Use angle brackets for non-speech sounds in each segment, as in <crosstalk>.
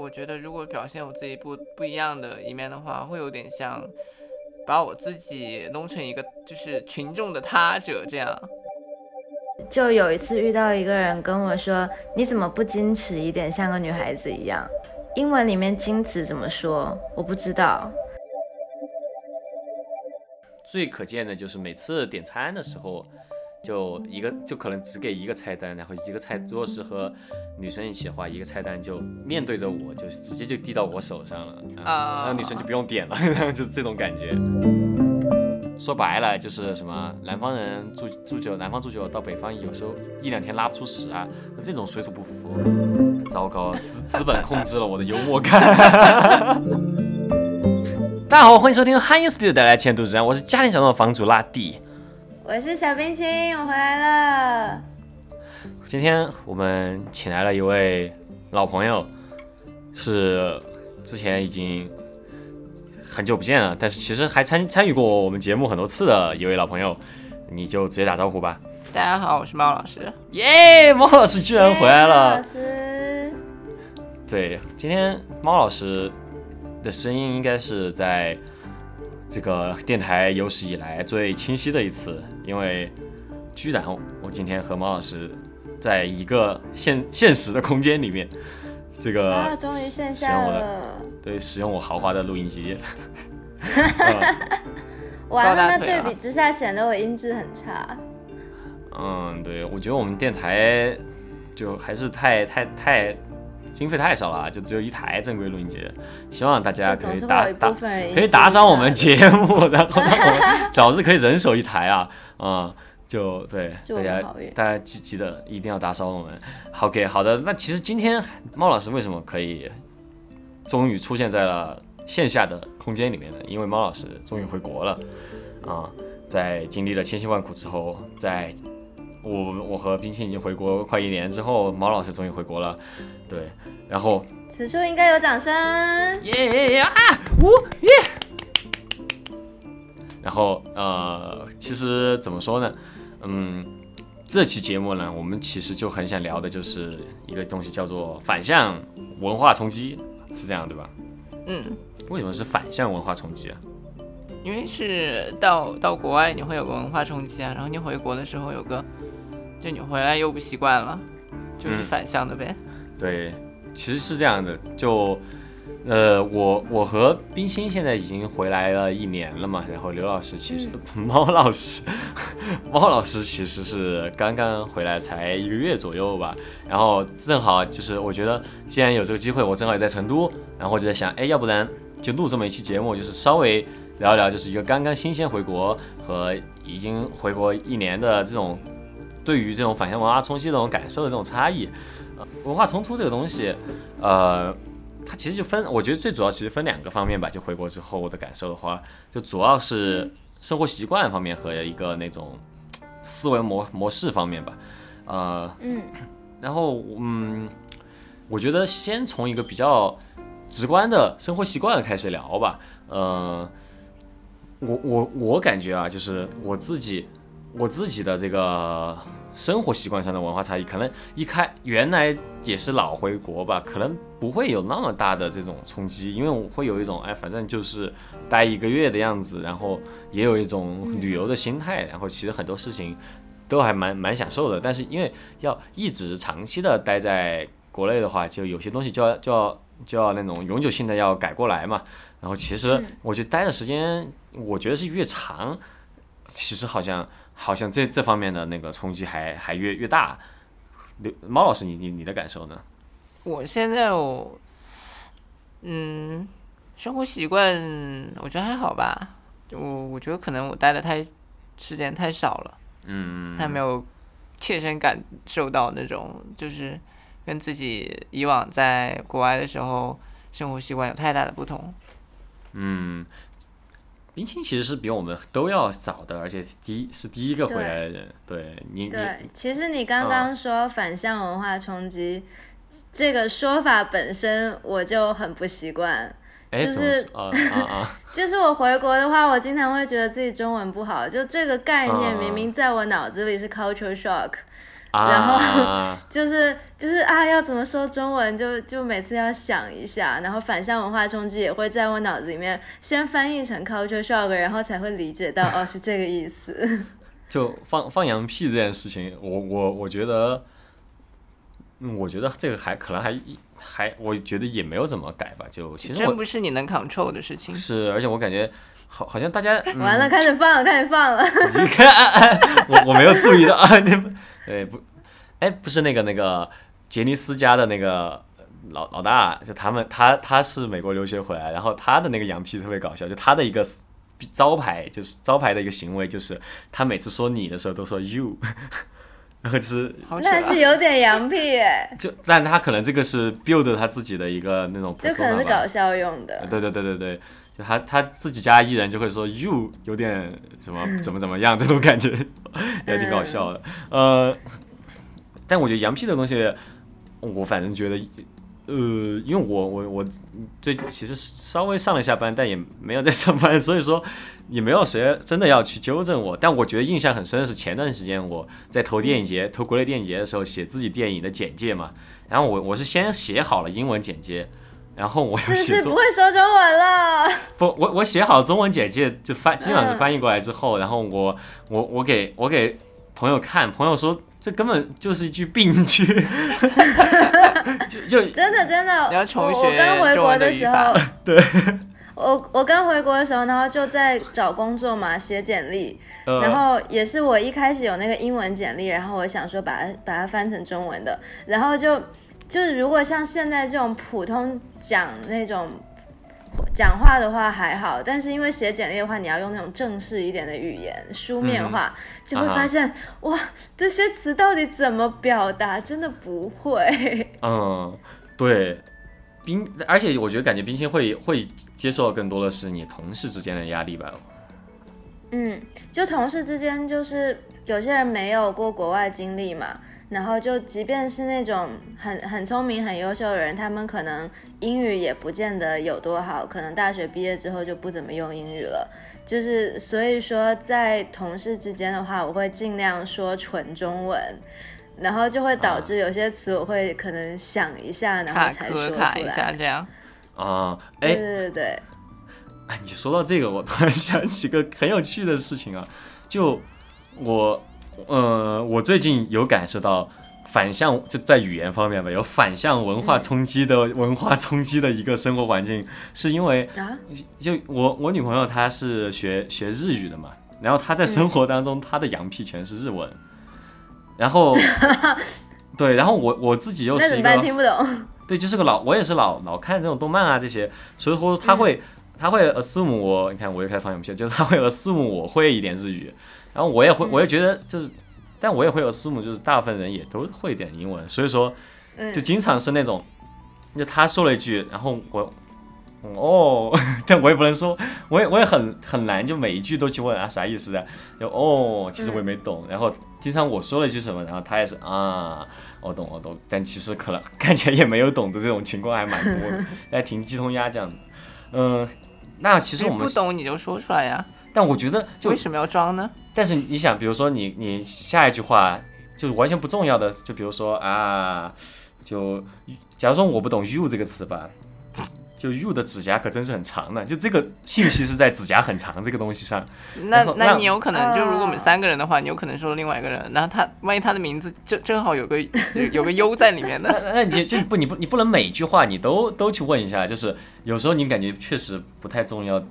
我觉得如果表现我自己不不一样的一面的话，会有点像把我自己弄成一个就是群众的他者这样。就有一次遇到一个人跟我说：“你怎么不矜持一点，像个女孩子一样？”英文里面矜持怎么说？我不知道。最可见的就是每次点餐的时候，就一个就可能只给一个菜单，然后一个菜如果是和女生一起的话，一个菜单就面对着我，就直接就递到我手上了啊，那女生就不用点了，<laughs> 就是这种感觉。说白了就是什么南方人住住久，南方住久到北方有时候一两天拉不出屎啊，那这种水土不服，糟糕，资资本控制了我的幽默感。<laughs> 大家好，欢迎收听汉英 studio 带来前途之战，我是家庭小众的房主拉蒂，我是小冰心，我回来了。今天我们请来了一位老朋友，是之前已经很久不见了，但是其实还参参与过我们节目很多次的一位老朋友，你就直接打招呼吧。大家好，我是猫老师。耶，猫老师居然回来了。老师。对，今天猫老师。的声音应该是在这个电台有史以来最清晰的一次，因为居然我今天和毛老师在一个现现实的空间里面，这个终于线下了，对，使用我豪华的录音机，<laughs> 完了，那对比之下显得我音质很差。嗯，对，我觉得我们电台就还是太太太。经费太少了，就只有一台正规录音机。希望大家可以打打，可以打赏我们节目，然后 <laughs> 早日可以人手一台啊！嗯，就对大家，大家记记得一定要打赏我们。OK，好的。那其实今天猫老师为什么可以终于出现在了线下的空间里面呢？因为猫老师终于回国了啊，在经历了千辛万苦之后，在。我我和冰清已经回国快一年之后，毛老师终于回国了，对，然后此处应该有掌声，耶啊呜耶，然后呃，其实怎么说呢，嗯，这期节目呢，我们其实就很想聊的就是一个东西，叫做反向文化冲击，是这样对吧？嗯，为什么是反向文化冲击啊？因为是到到国外你会有个文化冲击啊，然后你回国的时候有个。就你回来又不习惯了，就是反向的呗。对，其实是这样的。就，呃，我我和冰心现在已经回来了一年了嘛。然后刘老师其实，<laughs> 猫老师，<laughs> 猫老师其实是刚刚回来才一个月左右吧。然后正好就是我觉得，既然有这个机会，我正好也在成都，然后我就在想，哎，要不然就录这么一期节目，就是稍微聊一聊，就是一个刚刚新鲜回国和已经回国一年的这种。对于这种反向文化冲击这种感受的这种差异，呃，文化冲突这个东西，呃，它其实就分，我觉得最主要其实分两个方面吧。就回国之后我的感受的话，就主要是生活习惯方面和一个那种思维模模式方面吧。呃，嗯，然后嗯，我觉得先从一个比较直观的生活习惯开始聊吧。呃，我我我感觉啊，就是我自己。我自己的这个生活习惯上的文化差异，可能一开原来也是老回国吧，可能不会有那么大的这种冲击，因为我会有一种哎，反正就是待一个月的样子，然后也有一种旅游的心态，然后其实很多事情都还蛮蛮享受的。但是因为要一直长期的待在国内的话，就有些东西就要就要就要那种永久性的要改过来嘛。然后其实我觉得待的时间，我觉得是越长，其实好像。好像这这方面的那个冲击还还越越大，刘猫老师，你你你的感受呢？我现在我，嗯，生活习惯我觉得还好吧，我我觉得可能我待的太时间太少了，嗯，还没有切身感受到那种就是跟自己以往在国外的时候生活习惯有太大的不同，嗯。冰清其实是比我们都要早的，而且第一是第一个回来的人。对你，对，其实你刚刚说反向文化冲击这个说法本身，我就很不习惯。就是啊啊啊！<laughs> 就是我回国的话，我经常会觉得自己中文不好。就这个概念明明在我脑子里是 culture shock，然后 <laughs> 就是就是啊，要怎么说中文，就就每次要想一下，然后反向文化冲击也会在我脑子里面先翻译成 culture shock，然后才会理解到哦是这个意思。<laughs> 就放放羊屁这件事情，我我我觉得，嗯，我觉得这个还可能还还，我觉得也没有怎么改吧。就其实真不是你能 control 的事情。是，而且我感觉好，好像大家完了，开始放了，开始放了。你看，<laughs> 我我没有注意到啊，你们，哎不，哎不是那个那个杰尼斯家的那个老老大，就他们他他是美国留学回来，然后他的那个羊屁特别搞笑，就他的一个。招牌就是招牌的一个行为，就是他每次说你的时候都说 you，然 <laughs> 后就是那是有点洋屁哎。就但他可能这个是 build 他自己的一个那种，就可能是搞笑用的。对对对对对，就他他自己家艺人就会说 you 有点什么 <laughs> 怎么怎么样这种感觉，<laughs> 也挺搞笑的。呃，但我觉得洋屁的东西，我反正觉得。呃，因为我我我最其实稍微上了一下班，但也没有在上班，所以说也没有谁真的要去纠正我。但我觉得印象很深的是前段时间我在投电影节、投国内电影节的时候写自己电影的简介嘛，然后我我是先写好了英文简介，然后我又写不会说中文了。<laughs> 不，我我写好中文简介就翻，基本上是翻译过来之后，然后我我我给我给朋友看，朋友说。这根本就是一句病句，<laughs> 就就 <laughs> 真的真的。你要重学我刚回国的时候，对。我我刚回国的时候，然后就在找工作嘛，写简历。然后也是我一开始有那个英文简历，然后我想说把它把它翻成中文的。然后就就是如果像现在这种普通讲那种。讲话的话还好，但是因为写简历的话，你要用那种正式一点的语言，书面化，就会发现哇，这些词到底怎么表达，真的不会。<laughs> 嗯，对，冰，而且我觉得感觉冰心会会接受更多的是你同事之间的压力吧。嗯，就同事之间，就是有些人没有过国外经历嘛。然后就，即便是那种很很聪明、很优秀的人，他们可能英语也不见得有多好，可能大学毕业之后就不怎么用英语了。就是所以说，在同事之间的话，我会尽量说纯中文，然后就会导致有些词我会可能想一下，然后才说出来。一下这样。啊，哎，对对对。哎，你说到这个，我突然想起个很有趣的事情啊，就我。呃，我最近有感受到反向，就在语言方面吧，有反向文化冲击的文化冲击的一个生活环境，是因为就我我女朋友她是学学日语的嘛，然后她在生活当中她的羊皮全是日文，然后 <laughs> 对，然后我我自己又是一个听不懂，对，就是个老我也是老老看这种动漫啊这些，所以说他会他会 assume 我，你看我又开始放羊屁，就是他会 assume 我会一点日语。然后我也会，我也觉得就是，但我也会有私母，就是大部分人也都会点英文，所以说，就经常是那种，就他说了一句，然后我，哦，<laughs> 但我也不能说，我也我也很很难，就每一句都去问啊啥意思的，就哦，其实我也没懂，然后经常我说了一句什么，然后他也是啊，我懂我懂，但其实可能 <laughs> 看起来也没有懂的这种情况还蛮多的，<laughs> 还挺鸡同鸭讲的，嗯，那其实我们不懂你就说出来呀，但我觉得就为什么要装呢？但是你想，比如说你你下一句话就是完全不重要的，就比如说啊，就假如说我不懂 “you” 这个词吧，就 “you” 的指甲可真是很长的，就这个信息是在指甲很长这个东西上。那那你有可能就如果我们三个人的话，你有可能说另外一个人，然后他万一他的名字正正好有个有个 “u” 在里面呢？那你就不你不你不能每句话你都都去问一下，就是有时候你感觉确实不太重要。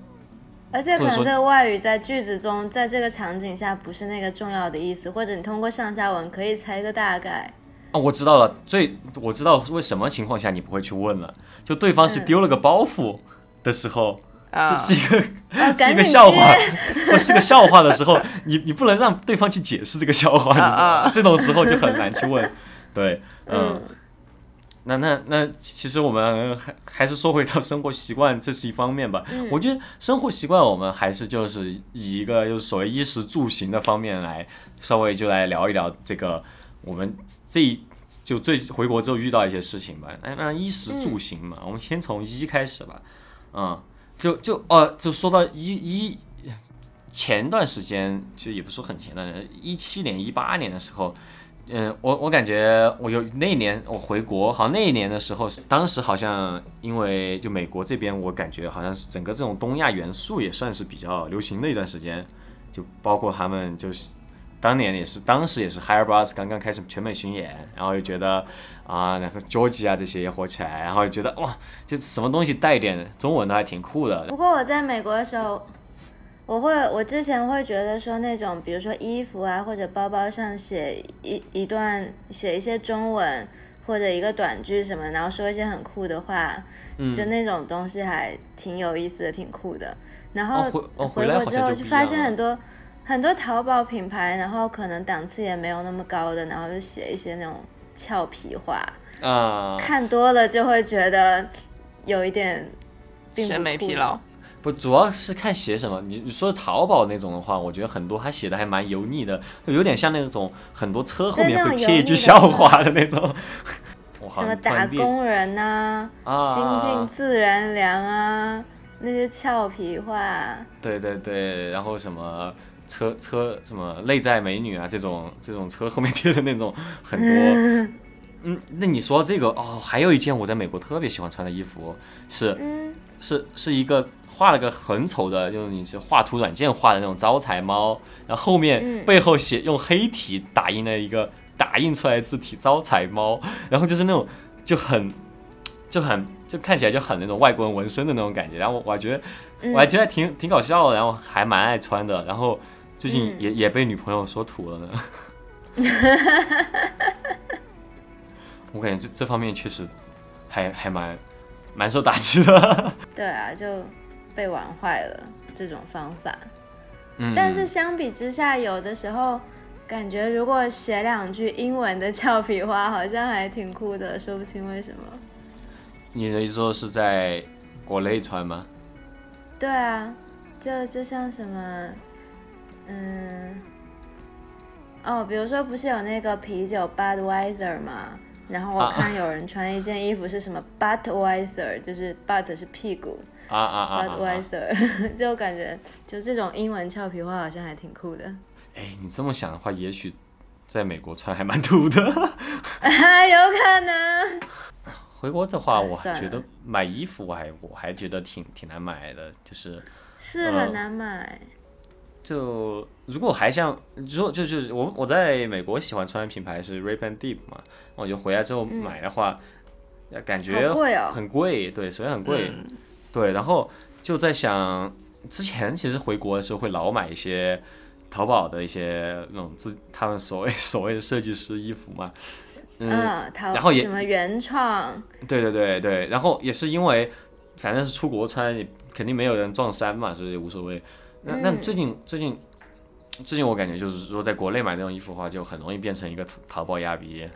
而且可能这个外语在句子中，在这个场景下不是那个重要的意思，或者你通过上下文可以猜个大概。啊，我知道了，最我知道为什么情况下你不会去问了，就对方是丢了个包袱的时候，是是一个 <laughs> 是一个笑话，<laughs> 或是个笑话的时候，你你不能让对方去解释这个笑话，这种时候就很难去问。对，嗯。那那那，其实我们还还是说回到生活习惯，这是一方面吧。我觉得生活习惯，我们还是就是以一个就是所谓衣食住行的方面来稍微就来聊一聊这个我们这就最回国之后遇到一些事情吧。那那衣食住行嘛，我们先从一开始吧。嗯，就就哦，就说到一一前段时间，其实也不是很前段，一七年一八年的时候。嗯，我我感觉我有那一年我回国，好像那一年的时候，当时好像因为就美国这边，我感觉好像是整个这种东亚元素也算是比较流行的一段时间，就包括他们就是当年也是当时也是 Higher Bros 刚刚开始全美巡演，然后又觉得啊，然后 George 啊这些也火起来，然后又觉得哇，就什么东西带一点中文的还挺酷的。不过我在美国的时候。我会，我之前会觉得说那种，比如说衣服啊或者包包上写一一段，写一些中文或者一个短句什么，然后说一些很酷的话，就那种东西还挺有意思的，挺酷的。然后回国之后就发现很多很多淘宝品牌，然后可能档次也没有那么高的，然后就写一些那种俏皮话，啊，看多了就会觉得有一点审美疲劳。不，主要是看写什么。你你说淘宝那种的话，我觉得很多他写的还蛮油腻的，就有点像那种很多车后面会贴一句笑话的那种。<laughs> 什么打工人呐，啊心静自然凉啊，那些俏皮话。对对对，然后什么车车什么内在美女啊，这种这种车后面贴的那种很多。<laughs> 嗯，那你说这个哦，还有一件我在美国特别喜欢穿的衣服是，是是一个。画了个很丑的，就是你是画图软件画的那种招财猫，然后后面背后写用黑体打印了一个打印出来字体招财猫，<laughs> 然后就是那种就很就很就看起来就很那种外国人纹身的那种感觉，然后我还觉得我还觉得挺挺搞笑的，然后还蛮爱穿的，然后最近也也被女朋友说土了呢。<laughs> 我感觉这这方面确实还还蛮蛮受打击的。<laughs> 对啊，就。被玩坏了这种方法，但是相比之下，有的时候感觉如果写两句英文的俏皮话，好像还挺酷的，说不清为什么。你的意思说是在国内穿吗？对啊，就就像什么，嗯，哦，比如说不是有那个啤酒 Budweiser 吗？然后我看有人穿一件衣服是什么 Budweiser，就是 But 是屁股。啊啊啊 <laughs> 就感觉就这种英文俏皮话好像还挺酷的。哎，你这么想的话，也许在美国穿还蛮土的。<laughs> 有可能。回国的话，我还觉得买衣服，我还我还觉得挺挺难买的，就是是很难买。就如果还像，如果就是我我在美国喜欢穿的品牌是 Rip and Deep 嘛，我就回来之后买的话，感觉很贵，对，首先很贵。对，然后就在想，之前其实回国的时候会老买一些淘宝的一些那种自他们所谓 <laughs> 所谓的设计师衣服嘛，嗯，然后也什么原创，对对对对，然后也是因为反正是出国穿，肯定没有人撞衫嘛，所以无所谓。那那最近最近最近我感觉就是说，在国内买这种衣服的话，就很容易变成一个淘宝亚逼。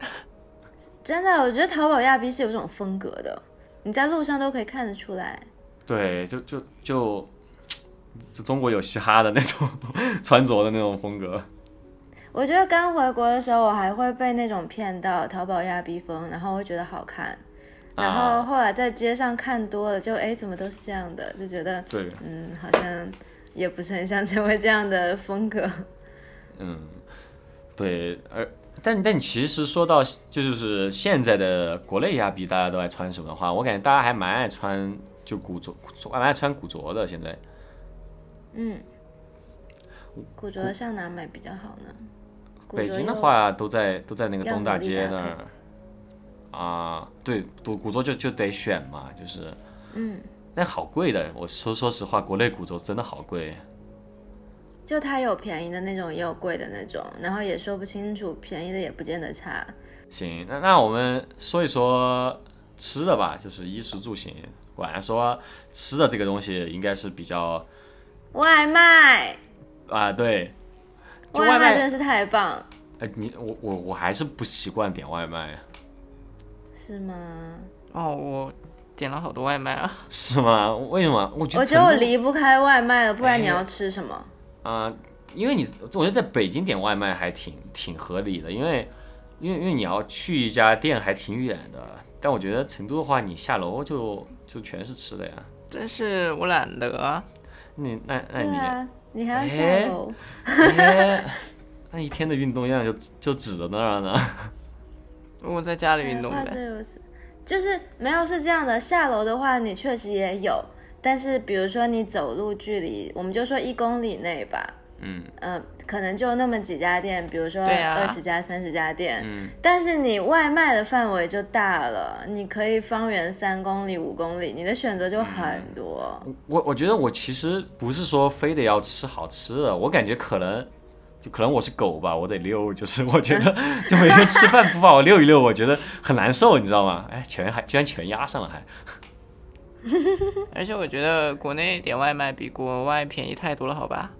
<laughs> 真的，我觉得淘宝亚逼是有这种风格的。你在路上都可以看得出来，对，就就就，就中国有嘻哈的那种 <laughs> 穿着的那种风格。我觉得刚回国的时候，我还会被那种骗到淘宝亚逼风，然后会觉得好看，然后后来在街上看多了，就哎怎么都是这样的，就觉得对，嗯，好像也不是很想成为这样的风格。嗯，对，而。但但其实说到就是现在的国内亚比大家都爱穿什么的话，我感觉大家还蛮爱穿就古着，蛮爱穿古着的。现在，嗯，古着上哪买比较好呢？北京的话都在都在那个东大街那儿。啊，对，古古着就就得选嘛，就是，嗯，那好贵的。我说说实话，国内古着真的好贵。就它有便宜的那种，也有贵的那种，然后也说不清楚，便宜的也不见得差。行，那那我们说一说吃的吧，就是衣食住行。果然说吃的这个东西应该是比较外卖啊，对，外卖真是太棒。哎，你我我我还是不习惯点外卖，是吗？哦，我点了好多外卖啊。是吗？为什么？我觉得我觉得我离不开外卖了，不然你要吃什么？啊，因为你，我觉得在北京点外卖还挺挺合理的，因为，因为因为你要去一家店还挺远的，但我觉得成都的话，你下楼就就全是吃的呀。但是我懒得。你那那你你还要下楼？<laughs> 那一天的运动量就就指着那儿呢。<laughs> 我在家里运动呗。就是没有是这样的，下楼的话你确实也有，但是比如说你走路距离，我们就说一公里内吧。嗯可能就那么几家店，比如说二十家、三十家店，嗯，但是你外卖的范围就大了，你可以方圆三公里、五公里，你的选择就很多。我我觉得我其实不是说非得要吃好吃的，我感觉可能就可能我是狗吧，我得遛，就是我觉得 <laughs> 就每天吃饭不把我遛一遛，我觉得很难受，你知道吗？哎，全还居然全压上了还。<laughs> 而且我觉得国内点外卖比国外便宜太多了，好吧？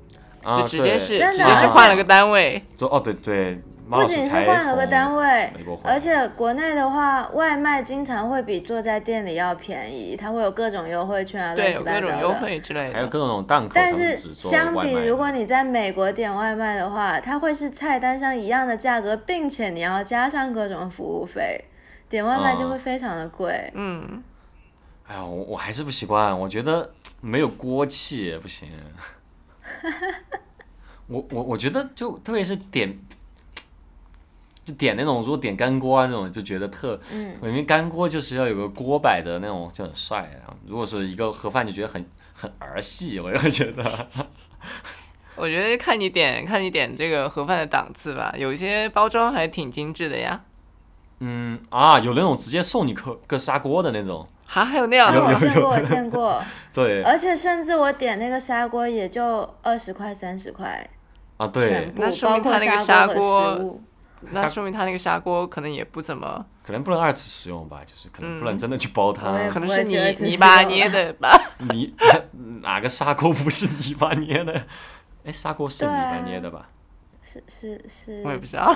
就直接是直接是换了个单位，就哦对对，不仅是换了个单位，而且国内的话，外卖经常会比坐在店里要便宜，它会有各种优惠券啊，对，各种优惠之类的，还有各种档口。但是相比如果你在美国点外卖的话，它会是菜单上一样的价格，并且你要加上各种服务费，点外卖就会非常的贵。嗯，哎呀，我我还是不习惯，我觉得没有锅气不行。<laughs> 我我我觉得就特别是点，就点那种如果点干锅啊那种就觉得特，嗯，因为干锅就是要有个锅摆着那种就很帅，然后如果是一个盒饭就觉得很很儿戏，我就觉得。<laughs> 我觉得看你点看你点这个盒饭的档次吧，有些包装还挺精致的呀。嗯啊，有那种直接送你个个砂锅的那种。还还有那样的，我见过，我见过。<laughs> 对，而且甚至我点那个砂锅也就二十块、三十块。啊，对，那说明他那个砂锅，那说明他那个砂锅可能也不怎么，可能不能二次使用吧，就是可能不能真的去煲汤，可能是泥泥巴捏的吧。<laughs> 泥哪个砂锅不是泥巴捏的？<laughs> 哎，砂锅是泥巴捏的吧？是是是，我也不知道。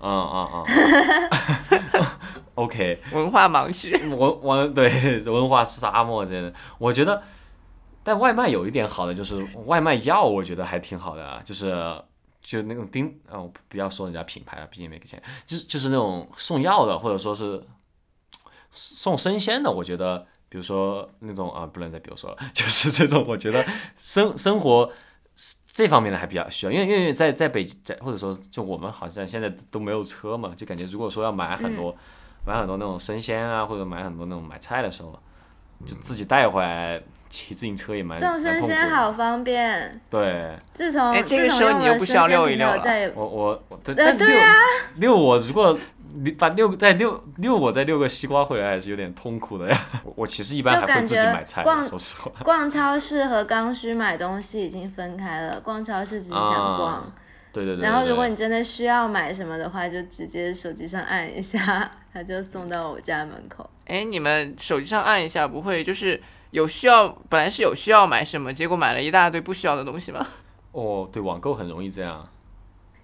嗯 <laughs> 嗯嗯。<laughs> OK。文化盲区。文文对文化沙漠真的，我觉得，但外卖有一点好的就是外卖药，我觉得还挺好的，就是就那种丁，哦，不要说人家品牌了，毕竟没给钱，就是就是那种送药的，或者说是送生鲜的，我觉得，比如说那种啊，不能再比如说了，<laughs> 就是这种，我觉得生生活。这方面的还比较需要，因为因为在在北京，在或者说就我们好像现在都没有车嘛，就感觉如果说要买很多买很多那种生鲜啊，或者买很多那种买菜的时候，就自己带回来，骑自行车也蛮送生鲜好方便。对，自从哎这个时候你又不需要遛一遛了，我我我对对啊，遛我如果。你把遛再遛遛我再遛个西瓜回来还是有点痛苦的呀。<laughs> 我其实一般还会自己买菜，说实话。逛超市和刚需买东西已经分开了。逛超市只是想逛，对对对。然后如果你真的需要买什么的话，就直接手机上按一下，<laughs> 它就送到我家门口。哎，你们手机上按一下，不会就是有需要，本来是有需要买什么，结果买了一大堆不需要的东西吗？<laughs> 哦，对，网购很容易这样。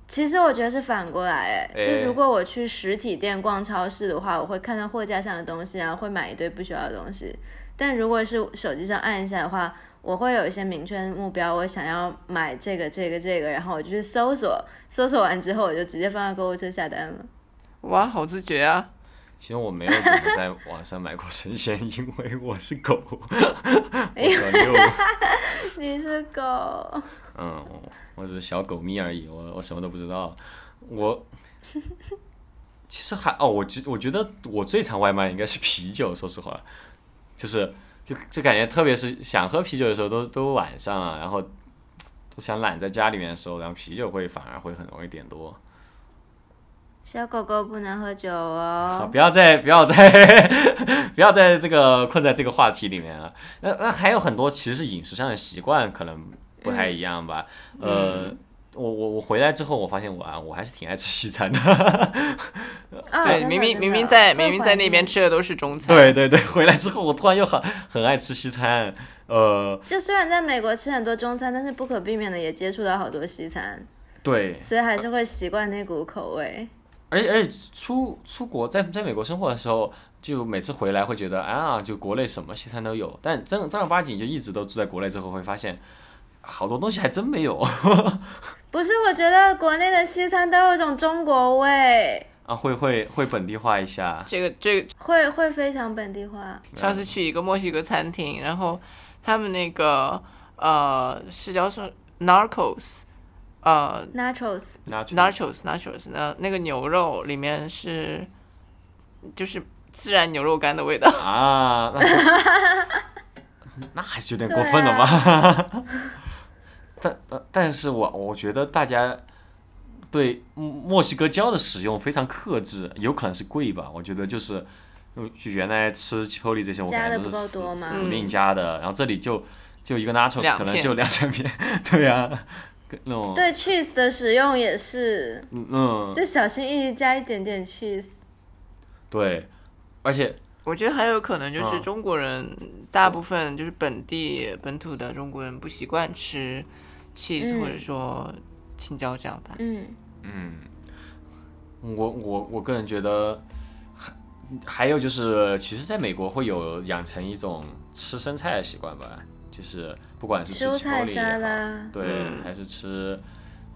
其实我觉得是反过来，哎，就如果我去实体店逛超市的话，我会看到货架上的东西，然后会买一堆不需要的东西。但如果是手机上按一下的话，我会有一些明确的目标，我想要买这个、这个、这个，然后我就去搜索，搜索完之后我就直接放到购物车下单了。哇，好自觉啊！其实我没有怎么在网上买过生鲜，因为我是狗。<laughs> 我是六。<laughs> 你是狗。嗯。我只是小狗咪而已，我我什么都不知道。我 <laughs> 其实还哦，我觉我觉得我最常外卖应该是啤酒，说实话，就是就就感觉特别是想喝啤酒的时候，都都晚上了，然后都想懒在家里面的时候，然后啤酒会反而会很容易点多。小狗狗不能喝酒哦。好，不要再不要再 <laughs> 不要在这个困在这个话题里面了。那那还有很多其实是饮食上的习惯可能。不太一样吧？呃，我我我回来之后，我发现我啊，我还是挺爱吃西餐的。<laughs> 对，明明明明在明明在那边吃的都是中餐。对对对，回来之后我突然又很很爱吃西餐。呃，就虽然在美国吃很多中餐，但是不可避免的也接触到好多西餐。对。所以还是会习惯那股口味。而且而且出出国在在美国生活的时候，就每次回来会觉得啊，就国内什么西餐都有。但正正儿八经就一直都住在国内之后，会发现。好多东西还真没有，<laughs> 不是？我觉得国内的西餐都有一种中国味啊，会会会本地化一下，这个这个会会非常本地化。上次去一个墨西哥餐厅，然后他们那个呃是叫什么 Narcos，呃，nachos nachos nachos 那那个牛肉里面是就是孜然牛肉干的味道啊，那 <laughs> 还是有点过分了吧？<laughs> 但呃，但是我我觉得大家对墨西哥椒的使用非常克制，有可能是贵吧？我觉得就是，就原来吃 chipotle 这些，我感觉都是死死命加的，然后这里就就一个 nachos 可能就两三片，<laughs> 对呀，那种对 cheese 的使用也是，嗯，就小心翼翼加一点点 cheese，对，而且我觉得还有可能就是中国人大部分就是本地本土的中国人不习惯吃。cheese 或者说青椒这样吧。嗯。嗯，我我我个人觉得还还有就是，其实在美国会有养成一种吃生菜的习惯吧，就是不管是吃蔬菜沙拉，对，还是吃，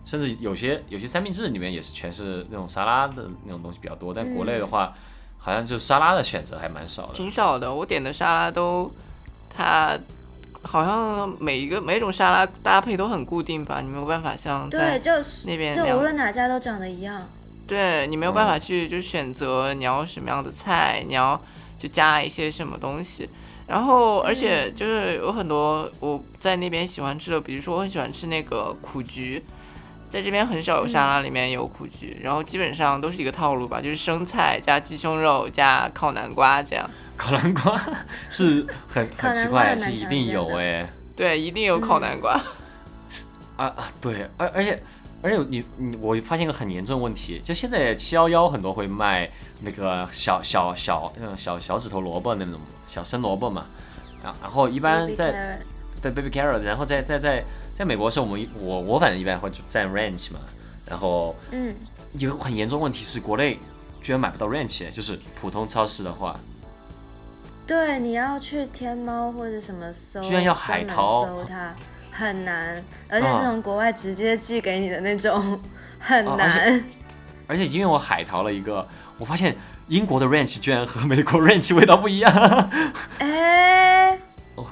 甚至有些有些三明治里面也是全是那种沙拉的那种东西比较多。但国内的话，好像就沙拉的选择还蛮少的。挺少的，我点的沙拉都它。好像每一个每种沙拉搭配都很固定吧，你没有办法像在那边就无论哪家都长得一样。对你没有办法去就选择你要什么样的菜，你要就加一些什么东西。然后而且就是有很多我在那边喜欢吃的，比如说我很喜欢吃那个苦菊，在这边很少有沙拉里面有苦菊，然后基本上都是一个套路吧，就是生菜加鸡胸肉加烤南瓜这样。烤南瓜？是很很奇怪，是一定有哎，对，一定有烤南瓜。啊啊，对，而而且而且你你我发现一个很严重的问题，就现在七幺幺很多会卖那个小小小那种小小指头萝卜那种小生萝卜嘛，然然后一般在对 baby carrot，然后在在在在美国时候，我们我我反正一般会蘸 ranch 嘛，然后嗯，有个很严重问题是国内居然买不到 ranch，就是普通超市的话。对，你要去天猫或者什么搜，居然要海淘，搜它 <laughs> 很难，而且是从国外直接寄给你的那种，<laughs> 很难。而且因为我海淘了一个，我发现英国的 ranch 居然和美国 <laughs> ranch 味道不一样。哎，哦，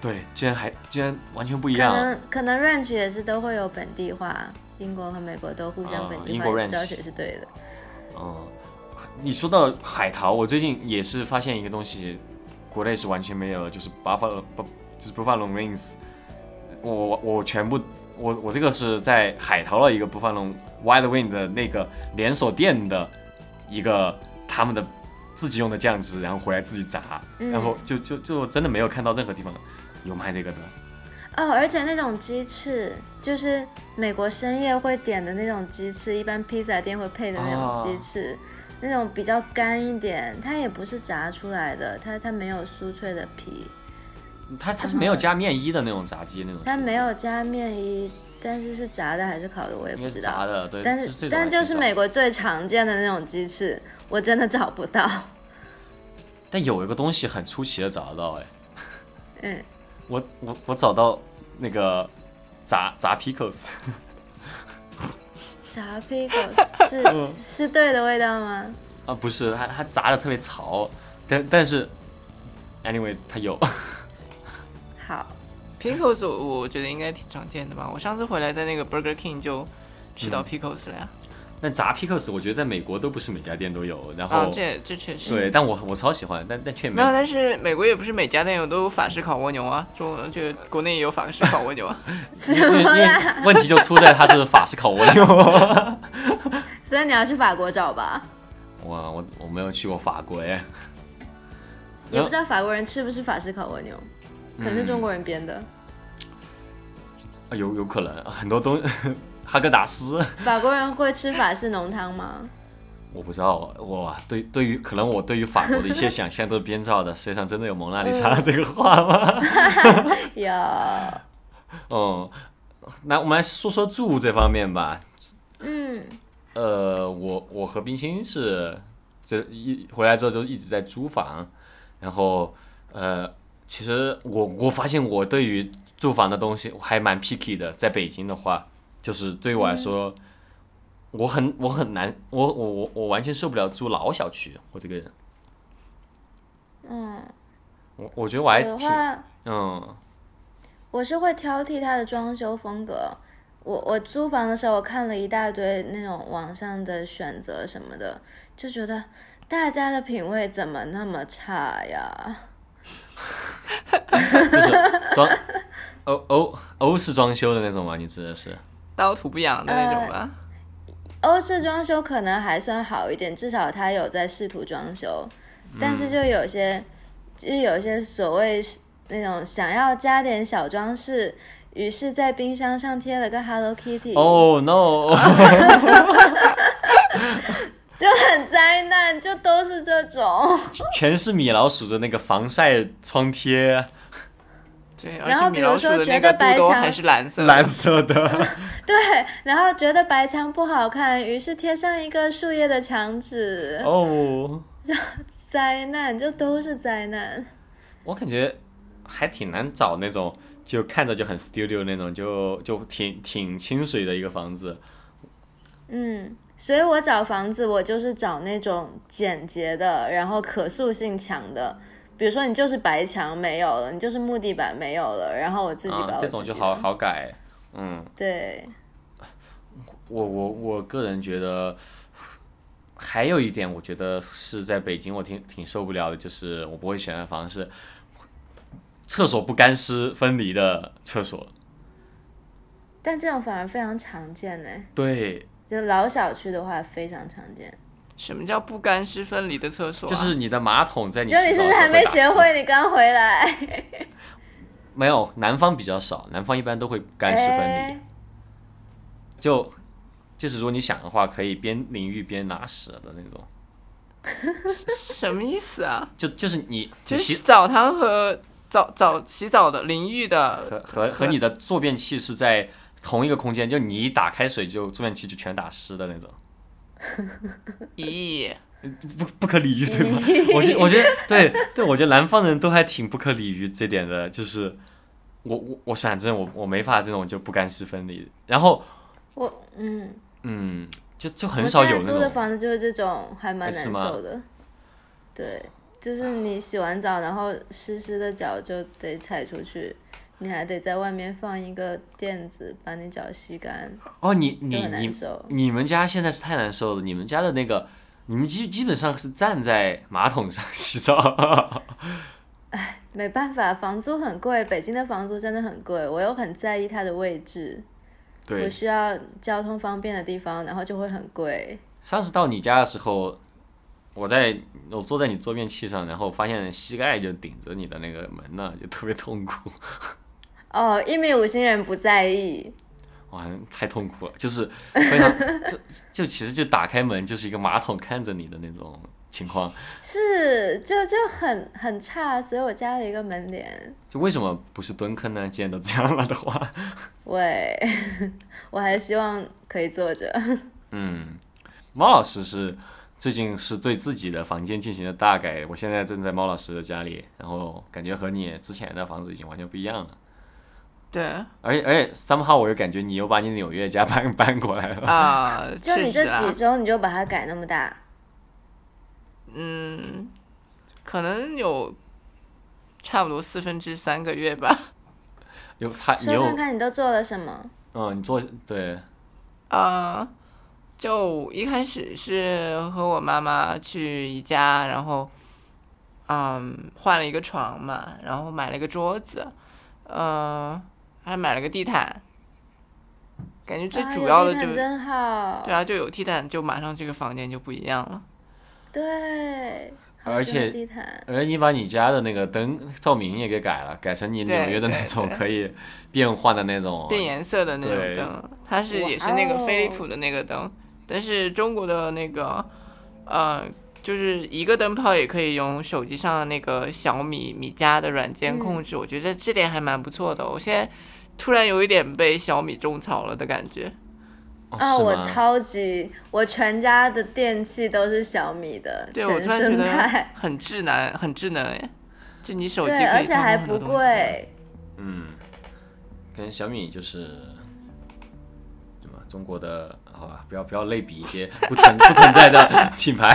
对，居然还居然完全不一样。可能可能 ranch 也是都会有本地化，英国和美国都互相本地化，不知道谁是对的。哦。你说到海淘，我最近也是发现一个东西，国内是完全没有，就是 buffalo 不就是 buffalo wings，我我我全部我我这个是在海淘了一个 buffalo wild wing 的那个连锁店的一个他们的自己用的酱汁，然后回来自己炸，然后就就就真的没有看到任何地方有卖这个的。哦，而且那种鸡翅就是美国深夜会点的那种鸡翅，一般披萨店会配的那种鸡翅。那种比较干一点，它也不是炸出来的，它它没有酥脆的皮，它它是没有加面衣的那种炸鸡那种，它没有加面衣，但是是炸的还是烤的我也不知道，炸的对，但是但就是美国最常见的那种鸡翅，我真的找不到。但有一个东西很出奇的找得到哎，嗯，我我我找到那个炸炸 pickles。炸 pickles <laughs> 是 <laughs> 是对的味道吗？啊，不是，它它炸的特别潮，但但是，anyway，它有。好，pickles 我我觉得应该挺常见的吧。我上次回来在那个 Burger King 就吃到 pickles 了呀。那炸 pickles 我觉得在美国都不是每家店都有，然后这这确实对，但我我超喜欢，但但却没有。但是美国也不是每家店有都有法式烤蜗牛啊，中就国内也有法式烤蜗牛啊。<laughs> 问题就出在它是法式烤蜗牛，<laughs> <laughs> 所以你要去法国找吧。哇，我我没有去过法国耶，也不知道法国人吃不吃法式烤蜗牛，可能是中国人编的。啊，有有可能很多东。<laughs> 哈根达斯，法国人会吃法式浓汤吗？我不知道，我对对于可能我对于法国的一些想象都是编造的。世界上真的有蒙娜丽莎这个画吗？<laughs> 有。嗯，那我们来说说住这方面吧。嗯。呃，我我和冰心是这一回来之后就一直在租房，然后呃，其实我我发现我对于住房的东西还蛮 picky 的，在北京的话。就是对于我来说，我很我很难，我我我我完全受不了住老小区。我这个人，嗯，我我觉得我还挺，嗯，我是会挑剔它的装修风格，我我租房的时候，我看了一大堆那种网上的选择什么的，就觉得大家的品味怎么那么差呀？<laughs> 就是装欧欧欧式装修的那种吗？你指的是 <laughs> 刀土不痒的那种吧？欧式装修可能还算好一点，至少他有在试图装修，但是就有些，就是有些所谓那种想要加点小装饰。于是，在冰箱上贴了个 Hello Kitty。Oh no！<laughs> 就很灾难，就都是这种。全是米老鼠的那个防晒窗贴。对，然后比如说觉得白墙还是蓝色，蓝色的。<laughs> 对，然后觉得白墙不好看，于是贴上一个树叶的墙纸。哦。灾难，就都是灾难。我感觉还挺难找那种。就看着就很 studio 那种，就就挺挺清水的一个房子。嗯，所以我找房子，我就是找那种简洁的，然后可塑性强的。比如说，你就是白墙没有了，你就是木地板没有了，然后我自己把这种就好好改。嗯，对。我我我个人觉得，还有一点，我觉得是在北京，我挺挺受不了的，就是我不会选的房是。厕所不干湿分离的厕所，但这种反而非常常见呢。对，就老小区的话非常常见。什么叫不干湿分离的厕所？就是你的马桶在你。就你是不是还没学会？你刚回来。<laughs> 没有，南方比较少，南方一般都会干湿分离。就就是如果你想的话，可以边淋浴边拉屎的那种。<laughs> 什么意思啊？<laughs> 就就是你，洗澡堂和。澡澡洗澡的淋浴的和和和你的坐便器是在同一个空间，就你一打开水就坐便器就全打湿的那种。<laughs> 咦，不不可理喻对吗？<laughs> 我觉我觉得对对，我觉得南方人都还挺不可理喻这点的，就是我我我反正我我没法这种就不干湿分离。然后我嗯嗯，就就很少有那种。租的房子就是这种，还蛮难受的。对。就是你洗完澡，然后湿湿的脚就得踩出去，你还得在外面放一个垫子把你脚吸干。哦，你你你你们家现在是太难受了，你们家的那个，你们基基本上是站在马桶上 <laughs> 洗澡。哎，没办法，房租很贵，北京的房租真的很贵，我又很在意它的位置，我需要交通方便的地方，然后就会很贵。上次到你家的时候。我在我坐在你坐便器上，然后发现膝盖就顶着你的那个门呢，就特别痛苦。哦，一米五星人不在意。哇，太痛苦了，就是非常就就其实就打开门就是一个马桶看着你的那种情况。是，就就很很差，所以我加了一个门帘。就为什么不是蹲坑呢？既然都这样了的话。<laughs> 喂，<laughs> 我还希望可以坐着。<laughs> 嗯，猫老师是。最近是对自己的房间进行了大改，我现在正在猫老师的家里，然后感觉和你之前的房子已经完全不一样了。对，而且而且三号我又感觉你又把你纽约家搬搬过来了啊！<laughs> 就你这几周你就把它改那么大？嗯，可能有差不多四分之三个月吧。有他，说看看你都做了什么？嗯，你做对啊。就一开始是和我妈妈去宜家，然后，嗯，换了一个床嘛，然后买了个桌子，嗯，还买了个地毯，感觉最主要的就，对啊，就有地毯，就马上这个房间就不一样了。对，而且，而且你把你家的那个灯照明也给改了，改成你纽约的那种 <laughs> 可以变换的那种，变颜色的那种灯，它是也是那个飞利浦的那个灯。但是中国的那个，呃，就是一个灯泡也可以用手机上的那个小米米家的软件控制，我觉得这点还蛮不错的。我现在突然有一点被小米种草了的感觉。啊，我超级，我全家的电器都是小米的，对我突然觉得很智能，很智能哎，就你手机可以而且还不贵。嗯，感觉小米就是，对吧？中国的。好吧，不要不要类比一些不存不存在的品牌，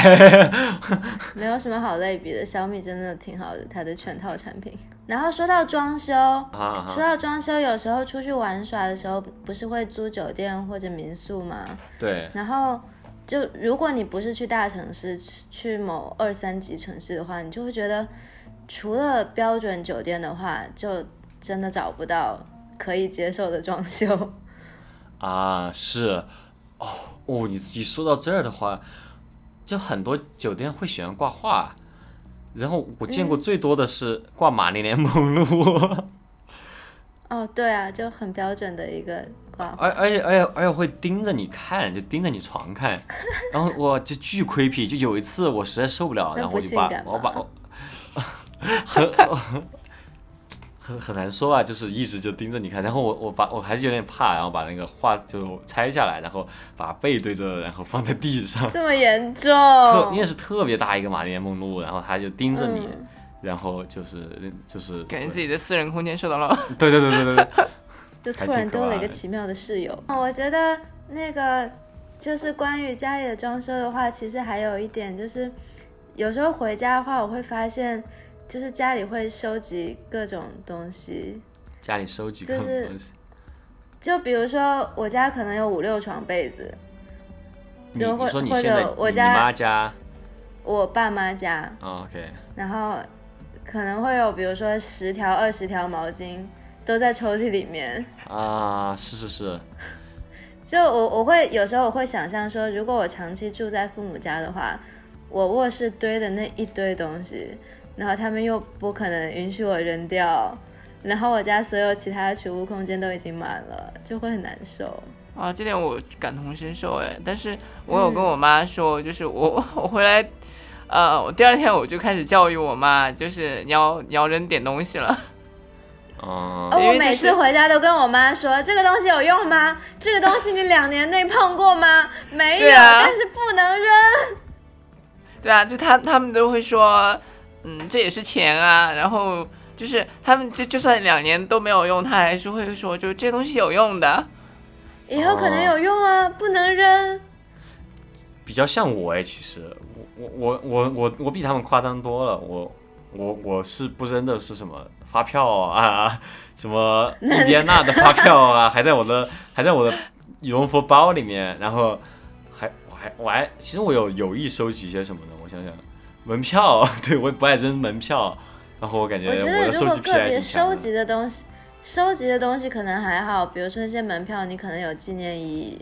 <laughs> 没有什么好类比的。小米真的挺好的，它的全套产品。然后说到装修，说到装修，有时候出去玩耍的时候，不是会租酒店或者民宿吗？对。然后就如果你不是去大城市，去某二三级城市的话，你就会觉得，除了标准酒店的话，就真的找不到可以接受的装修。啊，是，哦哦，你你说到这儿的话，就很多酒店会喜欢挂画。然后我见过最多的是挂玛丽莲梦露。<laughs> 哦，对啊，就很标准的一个挂。而而且而且而且会盯着你看，就盯着你床看，<laughs> 然后我就巨亏皮。就有一次我实在受不了，然后我就把我把我 <laughs> 很。很很难说啊，就是一直就盯着你看，然后我我把我还是有点怕，然后把那个画就拆下来，然后把背对着，然后放在地上。这么严重？特因为是特别大一个玛丽莲梦露，然后他就盯着你，然后就是就是感觉自己的私人空间受到了。对对对对对对。<laughs> <laughs> 就突然多了一个奇妙的室友。我觉得那个就是关于家里的装修的话，其实还有一点就是，有时候回家的话，我会发现。就是家里会收集各种东西，家里收集各种东西，就比如说我家可能有五六床被子，就或或者我家妈家，我爸妈家，OK，然后可能会有比如说十条二十条毛巾都在抽屉里面。<laughs> 啊，是是是，<laughs> 就我我会有时候我会想象说，如果我长期住在父母家的话，我卧室堆的那一堆东西。然后他们又不可能允许我扔掉，然后我家所有其他的储物空间都已经满了，就会很难受啊。这点我感同身受哎，但是我有跟我妈说，就是我 <laughs> 我回来，呃，我第二天我就开始教育我妈，就是你要你要扔点东西了。哦，我每次回家都跟我妈说，这个东西有用吗？这个东西你两年内碰过吗？没有，但是不能扔。对啊，就他他们都会说。嗯，这也是钱啊。然后就是他们就就算两年都没有用，他还是会说，就这东西有用的，以后可能有用啊，不能扔。比较像我哎，其实我我我我我我比他们夸张多了。我我我是不扔的是什么发票啊，什么印第安纳的发票啊，<laughs> 还在我的还在我的羽绒服包里面。然后还我还我还其实我有有意收集一些什么呢？我想想。门票，<laughs> 对我不爱扔门票，然后我感觉我的收集癖还挺收集的东西，收集的东西可能还好，比如说那些门票，你可能有纪念意义。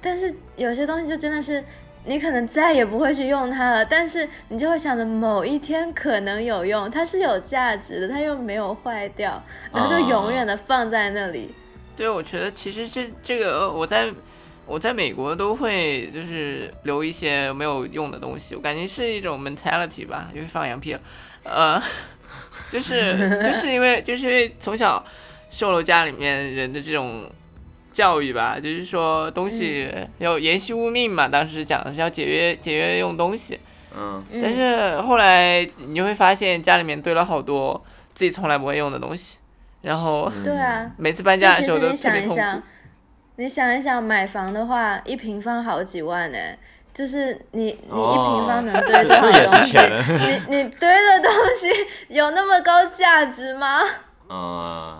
但是有些东西就真的是，你可能再也不会去用它了，但是你就会想着某一天可能有用，它是有价值的，它又没有坏掉，然后就永远的放在那里。对，我觉得其实这这个我在。我在美国都会就是留一些没有用的东西，我感觉是一种 mentality 吧，因为放羊屁了，呃，<laughs> 就是就是因为就是因为从小受了家里面人的这种教育吧，就是说东西要延续物命嘛，当时讲的是要节约节约用东西，嗯，但是后来你就会发现家里面堆了好多自己从来不会用的东西，然后对啊，每次搬家的时候都特别痛苦。你想一想，买房的话，一平方好几万呢，就是你你一平方能堆多少东西？你你堆的东西有那么高价值吗？啊，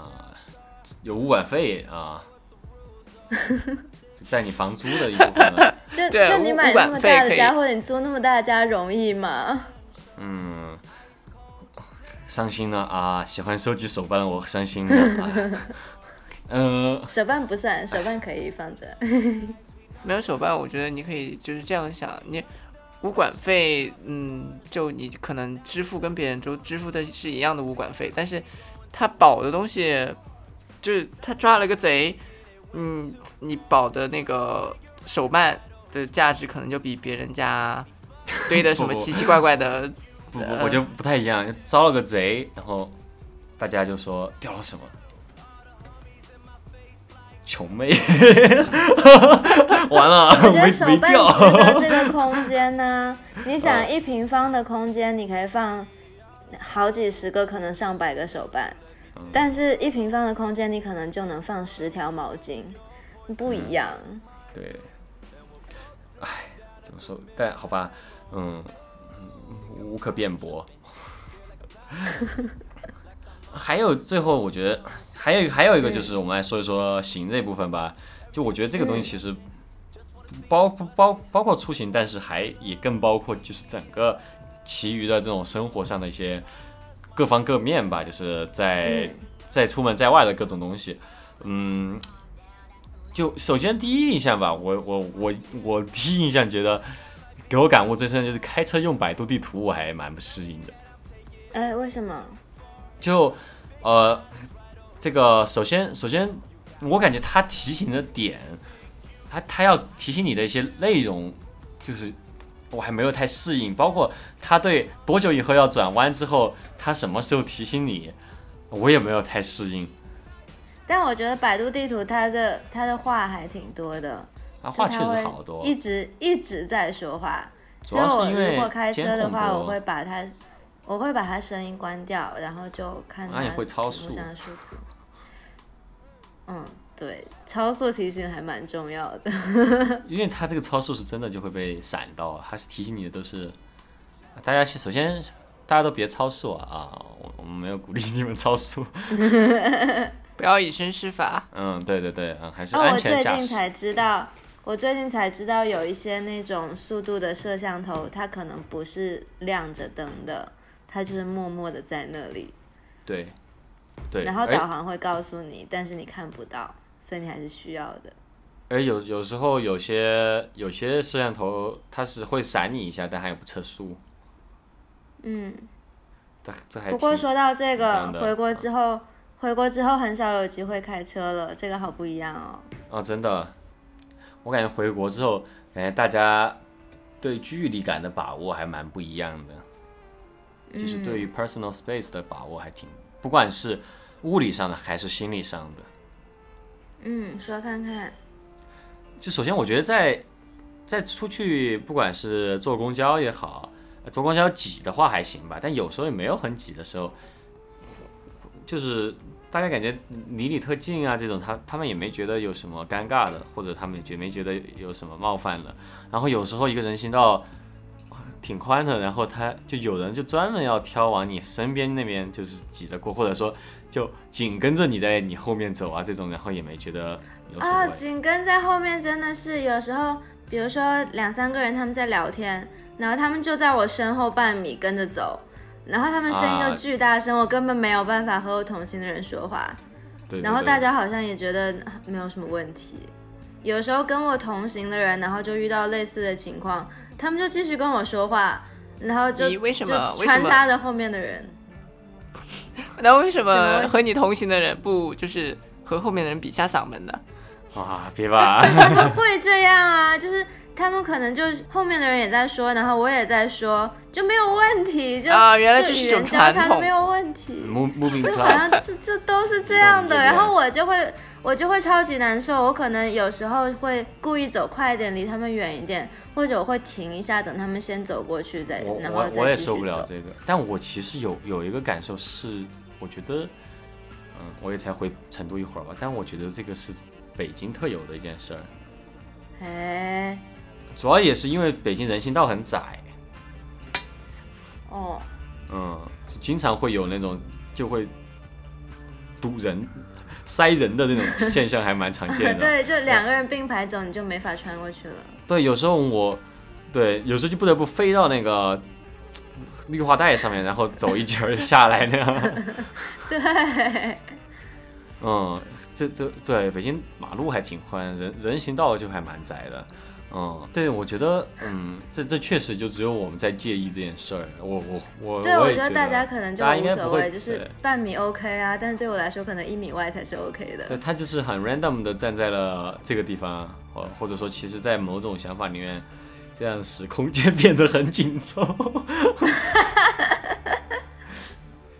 有物管费啊，<laughs> 在你房租的一部分。就就你买那么大的家，或者你租那么大的家容易吗？嗯，伤心了啊！喜欢收集手办，我伤心了。<laughs> 嗯，手办不算，手办可以放着。<laughs> 没有手办，我觉得你可以就是这样想，你物管费，嗯，就你可能支付跟别人都支付的是一样的物管费，但是他保的东西，就是他抓了个贼，嗯，你保的那个手办的价值可能就比别人家 <laughs> 堆的什么奇奇怪怪的，不不，我就不太一样，招了个贼，然后大家就说掉了什么。穷妹，<laughs> 完了，我觉得手办值得这个空间呢。<laughs> 你想，一平方的空间，你可以放好几十个，可能上百个手办，但是一平方的空间，你可能就能放十条毛巾，不一样。对，哎，怎么说？但好吧，嗯，无可辩驳。<laughs> 还有最后，我觉得还有还有一个就是我们来说一说行这部分吧。就我觉得这个东西其实包包包括出行，但是还也更包括就是整个其余的这种生活上的一些各方各面吧。就是在在出门在外的各种东西，嗯，就首先第一印象吧，我我我我第一印象觉得给我感悟最深就是开车用百度地图，我还蛮不适应的。哎，为什么？就，呃，这个首先首先，我感觉他提醒的点，他他要提醒你的一些内容，就是我还没有太适应。包括他对多久以后要转弯之后，他什么时候提醒你，我也没有太适应。但我觉得百度地图它的它的话还挺多的，啊，话确实好多，一直一直在说话。主要是因为如果开车的话，我会把它。我会把它声音关掉，然后就看它屏幕上的数字。嗯，对，超速提醒还蛮重要的。<laughs> <laughs> 因为它这个超速是真的就会被闪到，还是提醒你的都是。大家首先大家都别超速啊！啊，我我们没有鼓励你们超速。<laughs> 不要以身试法。嗯，对对对，嗯，还是安全驾驶。我最近才知道，我最近才知道有一些那种速度的摄像头，它可能不是亮着灯的。它就是默默的在那里，对，对，然后导航会告诉你，但是你看不到，所以你还是需要的。而有有时候有些有些摄像头它是会闪你一下，但它也不测速。嗯，这这还不过说到这个，回国之后，回国之后很少有机会开车了，这个好不一样哦。哦，真的，我感觉回国之后，感觉，大家对距离感的把握还蛮不一样的。其实对于 personal space 的把握还挺，不管是物理上的还是心理上的。嗯，说看看。就首先，我觉得在在出去，不管是坐公交也好，坐公交挤的话还行吧，但有时候也没有很挤的时候，就是大家感觉离你特近啊，这种他他们也没觉得有什么尴尬的，或者他们觉没觉得有什么冒犯的。然后有时候一个人行道。挺宽的，然后他就有人就专门要挑往你身边那边就是挤着过，或者说就紧跟着你在你后面走啊这种，然后也没觉得有什么。啊，紧跟在后面真的是有时候，比如说两三个人他们在聊天，然后他们就在我身后半米跟着走，然后他们声音都巨大声，我根本没有办法和我同行的人说话。对。然后大家好像也觉得没有什么问题，有时候跟我同行的人，然后就遇到类似的情况。他们就继续跟我说话，然后就为什么穿插着后面的人。<laughs> 那为什么和你同行的人不就是和后面的人比下嗓门呢？哇，别吧！<laughs> 他们会这样啊，就是他们可能就是后面的人也在说，然后我也在说，就没有问题。就啊，原来这是一种传统，没有问题。就 <laughs> 好像就就都是这样的，然后我就会我就会超级难受，我可能有时候会故意走快一点，离他们远一点。或者我会停一下，等他们先走过去再，然后我也受不了这个。但我其实有有一个感受是，我觉得，嗯，我也才回成都一会儿吧，但我觉得这个是北京特有的一件事儿。哎，主要也是因为北京人行道很窄。哦。嗯，经常会有那种就会堵人、塞人的那种现象，还蛮常见的。<laughs> 对，就两个人并排走，你就没法穿过去了。对，有时候我，对，有时候就不得不飞到那个绿化带上面，然后走一截下来那样。<laughs> 对。嗯，这这对北京马路还挺宽，人人行道就还蛮窄的。嗯，对，我觉得，嗯，这这确实就只有我们在介意这件事儿。我我我，对，我觉得大家可能就无所谓，就是半米 OK 啊，但是对我来说，可能一米外才是 OK 的。对他就是很 random 的站在了这个地方，或或者说，其实，在某种想法里面，这样使空间变得很紧凑，<laughs>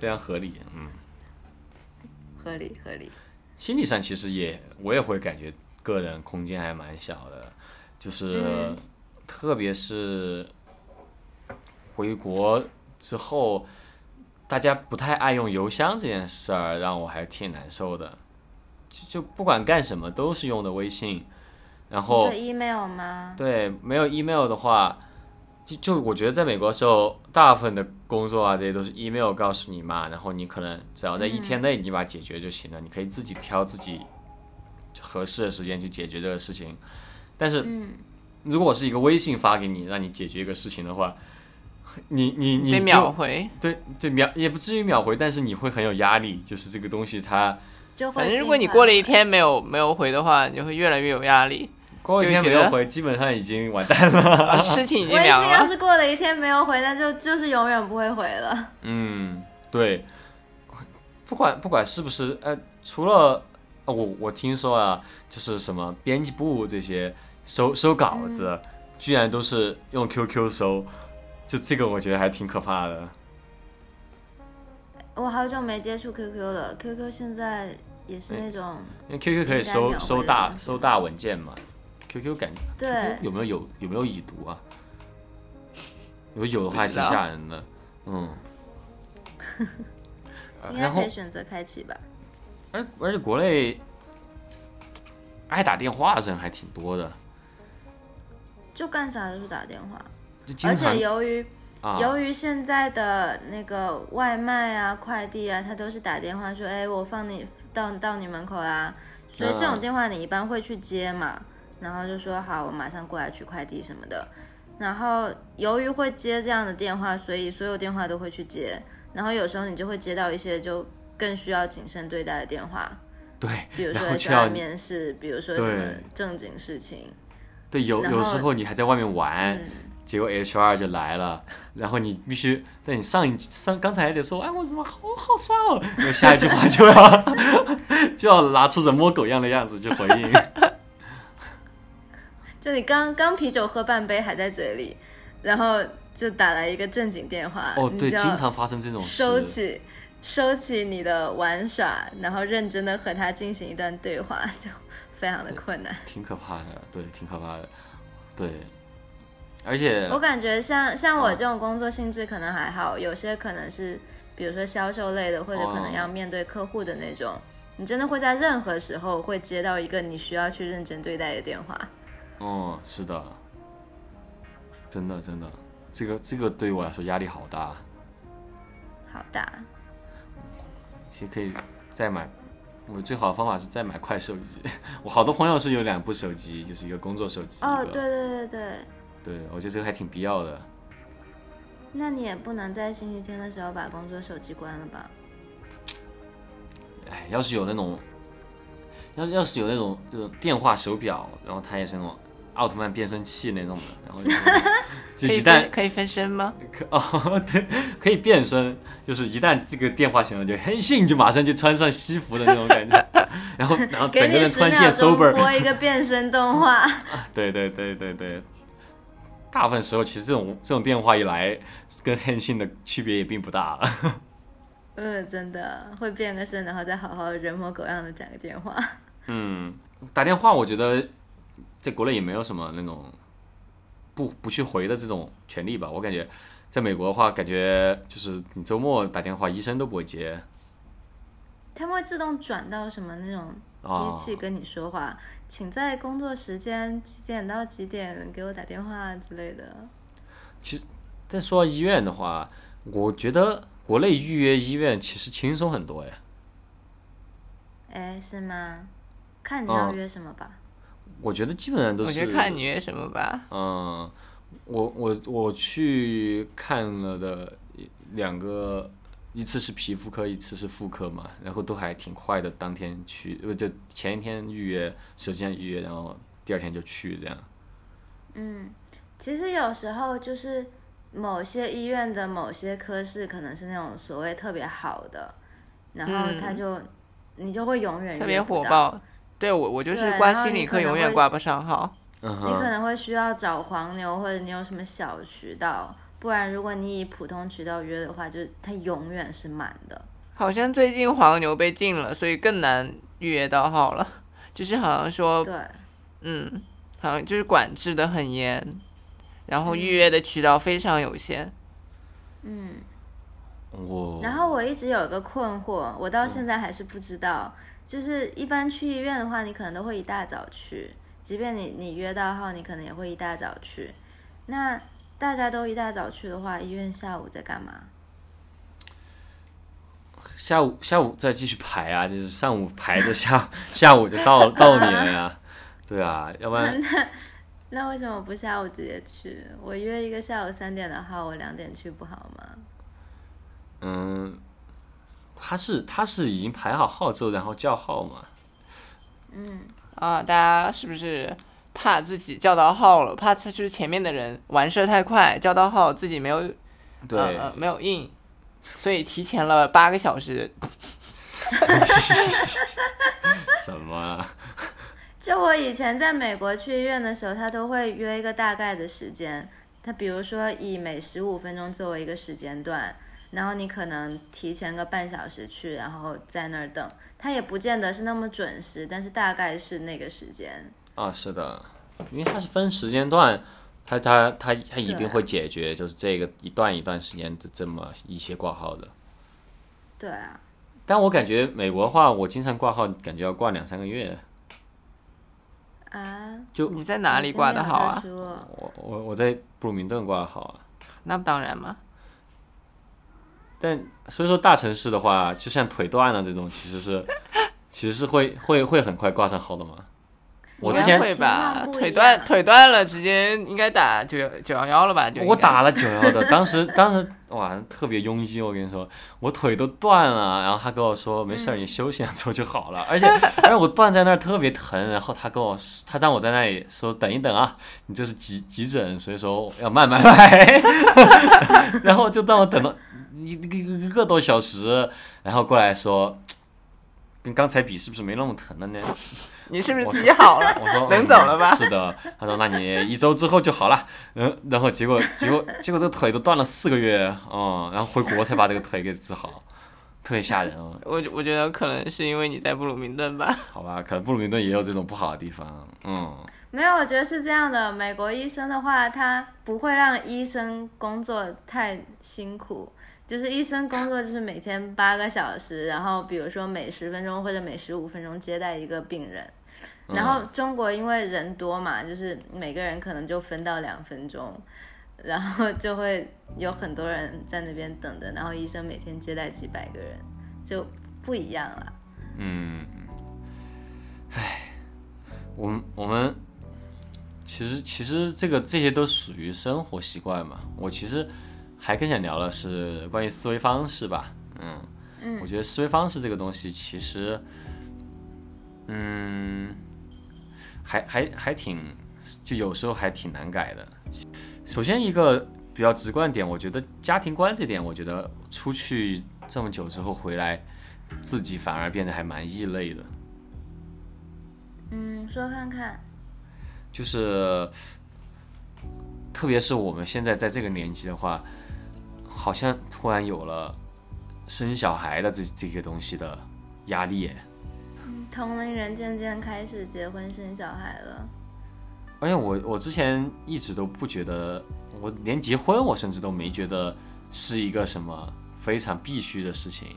非常合理，嗯，合理合理。心理上其实也，我也会感觉个人空间还蛮小的。就是，特别是回国之后，大家不太爱用邮箱这件事儿，让我还挺难受的。就就不管干什么都是用的微信，然后 email 吗？对，没有 email 的话，就就我觉得在美国的时候，大部分的工作啊，这些都是 email 告诉你嘛，然后你可能只要在一天内你把它解决就行了，你可以自己挑自己合适的时间去解决这个事情。但是，如果我是一个微信发给你，让你解决一个事情的话，你你你得秒回，对对秒也不至于秒回，但是你会很有压力，就是这个东西它，反正如果你过了一天没有没有回的话，你会越来越有压力。过一天没有回，基本上已经完蛋了。<laughs> 事情已经凉了。要是过了一天没有回，那就就是永远不会回了。嗯，对。不管不管是不是，呃，除了我我听说啊，就是什么编辑部这些收收稿子，居然都是用 QQ 收，就这个我觉得还挺可怕的。我好久没接触 QQ 了，QQ 现在也是那种，因为 QQ 可以收收大收大文件嘛。Q Q 感觉对有没有有有没有已读啊？如果有的话，还挺吓人的。嗯。<laughs> 应该可以选择开启吧。而而且国内爱打电话的人还挺多的。就干啥都是打电话。而且由于由于现在的那个外卖啊、快递啊，他都是打电话说：“哎，我放你到到你门口啦。”所以这种电话你一般会去接嘛？然后就说好，我马上过来取快递什么的。然后由于会接这样的电话，所以所有电话都会去接。然后有时候你就会接到一些就更需要谨慎对待的电话。对，比如说在外面试，比如说什么正经事情。对，有有时候你还在外面玩，结果 HR 就来了，然后你必须在你上一上刚才还得说，哎，我怎么好好帅哦，然后下一句话就要 <laughs> 就要拿出人模狗样的样子去回应。<laughs> 就你刚刚啤酒喝半杯还在嘴里，然后就打来一个正经电话，哦，对，经常发生这种事。收起，收起你的玩耍，然后认真的和他进行一段对话，就非常的困难。挺可怕的，对，挺可怕的，对。而且我感觉像像我这种工作性质可能还好，有些可能是比如说销售类的，或者可能要面对客户的那种，你真的会在任何时候会接到一个你需要去认真对待的电话。哦，是的，真的真的，这个这个对于我来说压力好大，好大。其实可以再买，我最好的方法是再买块手机。<laughs> 我好多朋友是有两部手机，就是一个工作手机。哦，对对对对。对，我觉得这个还挺必要的。那你也不能在星期天的时候把工作手机关了吧？哎，要是有那种，要要是有那种就是电话手表，然后它也是那种。奥特曼变身器那种的，<laughs> 然后就 <laughs> 一旦可以分身吗？可 <laughs> 哦，对，可以变身，就是一旦这个电话响了，就黑信就马上就穿上西服的那种感觉，然后然后整个人突然变 sober，播一个变身动画。对对对对对，大部分时候其实这种这种电话一来，跟黑信的区别也并不大。嗯，真的会变个身，然后再好好人模狗样的讲个电话。嗯，打电话我觉得。在国内也没有什么那种不不去回的这种权利吧。我感觉在美国的话，感觉就是你周末打电话，医生都不会接。他们会自动转到什么那种机器跟你说话，请在工作时间几点到几点给我打电话之类的。其实，但说到医院的话，我觉得国内预约医院其实轻松很多哎。哎，是吗？看你要约什么吧。我觉得基本上都是。我觉得看你约什么吧。嗯，我我我去看了的两个，一次是皮肤科，一次是妇科嘛，然后都还挺快的，当天去，呃，就前一天预约，手机上预约，然后第二天就去这样。嗯，其实有时候就是某些医院的某些科室可能是那种所谓特别好的，然后他就你就会永远特别火爆。对我，我就是挂心理科，永远挂不上号。你可能会需要找黄牛，或者你有什么小渠道，不然如果你以普通渠道约的话，就是它永远是满的。好像最近黄牛被禁了，所以更难预约到号了。<laughs> 就是好像说，对，嗯，好像就是管制的很严，然后预约的渠道非常有限。嗯，我。然后我一直有一个困惑，我到现在还是不知道。就是一般去医院的话，你可能都会一大早去，即便你你约到号，你可能也会一大早去。那大家都一大早去的话，医院下午在干嘛？下午下午再继续排啊，就是上午排着下下午就到到你了呀，<laughs> 对啊，要不然那那为什么不下午直接去？我约一个下午三点的号，我两点去不好吗？嗯，他是他是已经排好号之后，然后叫号嘛。嗯啊，大家是不是怕自己叫到号了？怕就是前面的人完事太快，叫到号自己没有，对，呃没有印，所以提前了八个小时。什么？就我以前在美国去医院的时候，他都会约一个大概的时间。他比如说以每十五分钟作为一个时间段，然后你可能提前个半小时去，然后在那儿等。他也不见得是那么准时，但是大概是那个时间。啊，是的，因为它是分时间段，它它它它一定会解决，就是这个一段一段时间的这么一些挂号的。对啊。但我感觉美国的话，我经常挂号，感觉要挂两三个月。啊？就你在哪里挂的好啊？我我我在布鲁明顿挂的好啊。那不当然嘛。但所以说大城市的话，就像腿断了这种，其实是其实是会会会很快挂上号的嘛。我之前会吧，腿断腿断了，直接应该打九幺九幺幺了吧？我打了九幺的，当时当时哇，特别拥挤。我跟你说，我腿都断了，然后他跟我说没事儿，你休息两周就好了。而且而且我断在那儿特别疼，然后他跟我他让我在那里说等一等啊，你这是急急诊，所以说要慢慢来。<laughs> 然后就让我等了一一个多小时，然后过来说，跟刚才比是不是没那么疼了呢？<laughs> 你是不是自己好了？我说能走了吧？是的，他说那你一周之后就好了。嗯，然后结果结果结果这个腿都断了四个月，嗯，然后回国才把这个腿给治好，特别吓人啊。我我觉得可能是因为你在布鲁明顿吧。好吧，可能布鲁明顿也有这种不好的地方，嗯。没有，我觉得是这样的。美国医生的话，他不会让医生工作太辛苦。就是医生工作就是每天八个小时，然后比如说每十分钟或者每十五分钟接待一个病人，然后中国因为人多嘛，就是每个人可能就分到两分钟，然后就会有很多人在那边等着，然后医生每天接待几百个人，就不一样了。嗯，唉，我们我们其实其实这个这些都属于生活习惯嘛，我其实。还更想聊的是关于思维方式吧，嗯，嗯，我觉得思维方式这个东西其实，嗯，还还还挺，就有时候还挺难改的。首先一个比较直观点，我觉得家庭观这点，我觉得出去这么久之后回来，自己反而变得还蛮异类的。嗯，说看看。就是，特别是我们现在在这个年纪的话。好像突然有了生小孩的这这个东西的压力，同龄人渐渐开始结婚生小孩了。而且我我之前一直都不觉得，我连结婚我甚至都没觉得是一个什么非常必须的事情。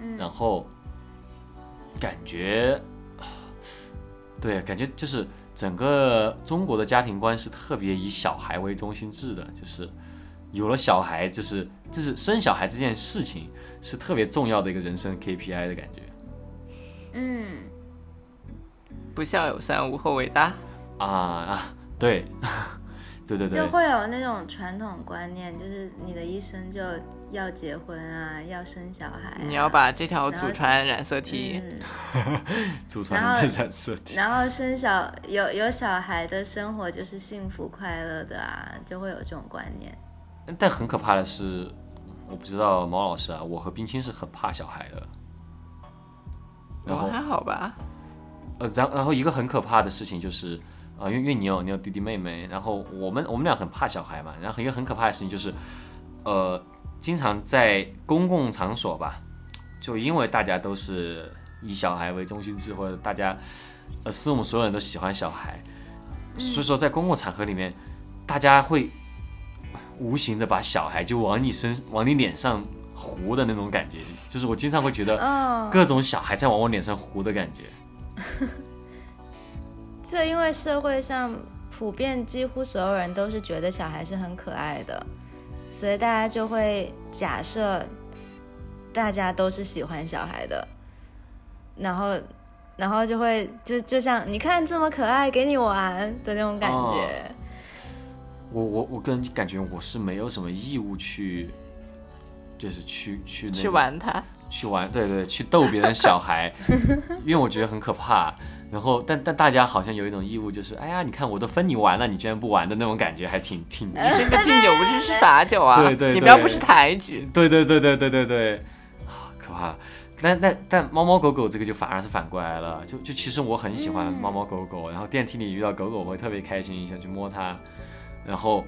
嗯，然后感觉，对，感觉就是整个中国的家庭观是特别以小孩为中心制的，就是。有了小孩，就是就是生小孩这件事情是特别重要的一个人生 KPI 的感觉。嗯，不孝有三，无后为大。啊啊，对，<laughs> 对对对，就会有那种传统观念，就是你的一生就要结婚啊，要生小孩。你要把这条祖传染色体，<laughs> 祖传的染色体。然后生小有有小孩的生活就是幸福快乐的啊，就会有这种观念。但很可怕的是，我不知道毛老师啊，我和冰清是很怕小孩的。然后还好吧。呃，然然后一个很可怕的事情就是，呃，因为因为你有你有弟弟妹妹，然后我们我们俩很怕小孩嘛。然后一个很可怕的事情就是，呃，经常在公共场所吧，就因为大家都是以小孩为中心制，或者大家呃，是我们所有人都喜欢小孩，所以说在公共场合里面，大家会。无形的把小孩就往你身、往你脸上糊的那种感觉，就是我经常会觉得各种小孩在往我脸上糊的感觉。<laughs> 这因为社会上普遍几乎所有人都是觉得小孩是很可爱的，所以大家就会假设大家都是喜欢小孩的，然后然后就会就就像你看这么可爱，给你玩的那种感觉。我我我个人感觉我是没有什么义务去，就是去去那去玩它，去玩对对，去逗别人小孩，<laughs> 因为我觉得很可怕。然后但但大家好像有一种义务，就是哎呀，你看我都分你玩了，你居然不玩的那种感觉，还挺挺。<laughs> 这个敬酒不是是罚酒啊，对对，你不要不识抬举。对对对对对对对，啊，可怕。但但但猫猫狗狗这个就反而是反过来了，就就其实我很喜欢猫猫狗狗，然后电梯里遇到狗狗我会特别开心，想去摸它。然后，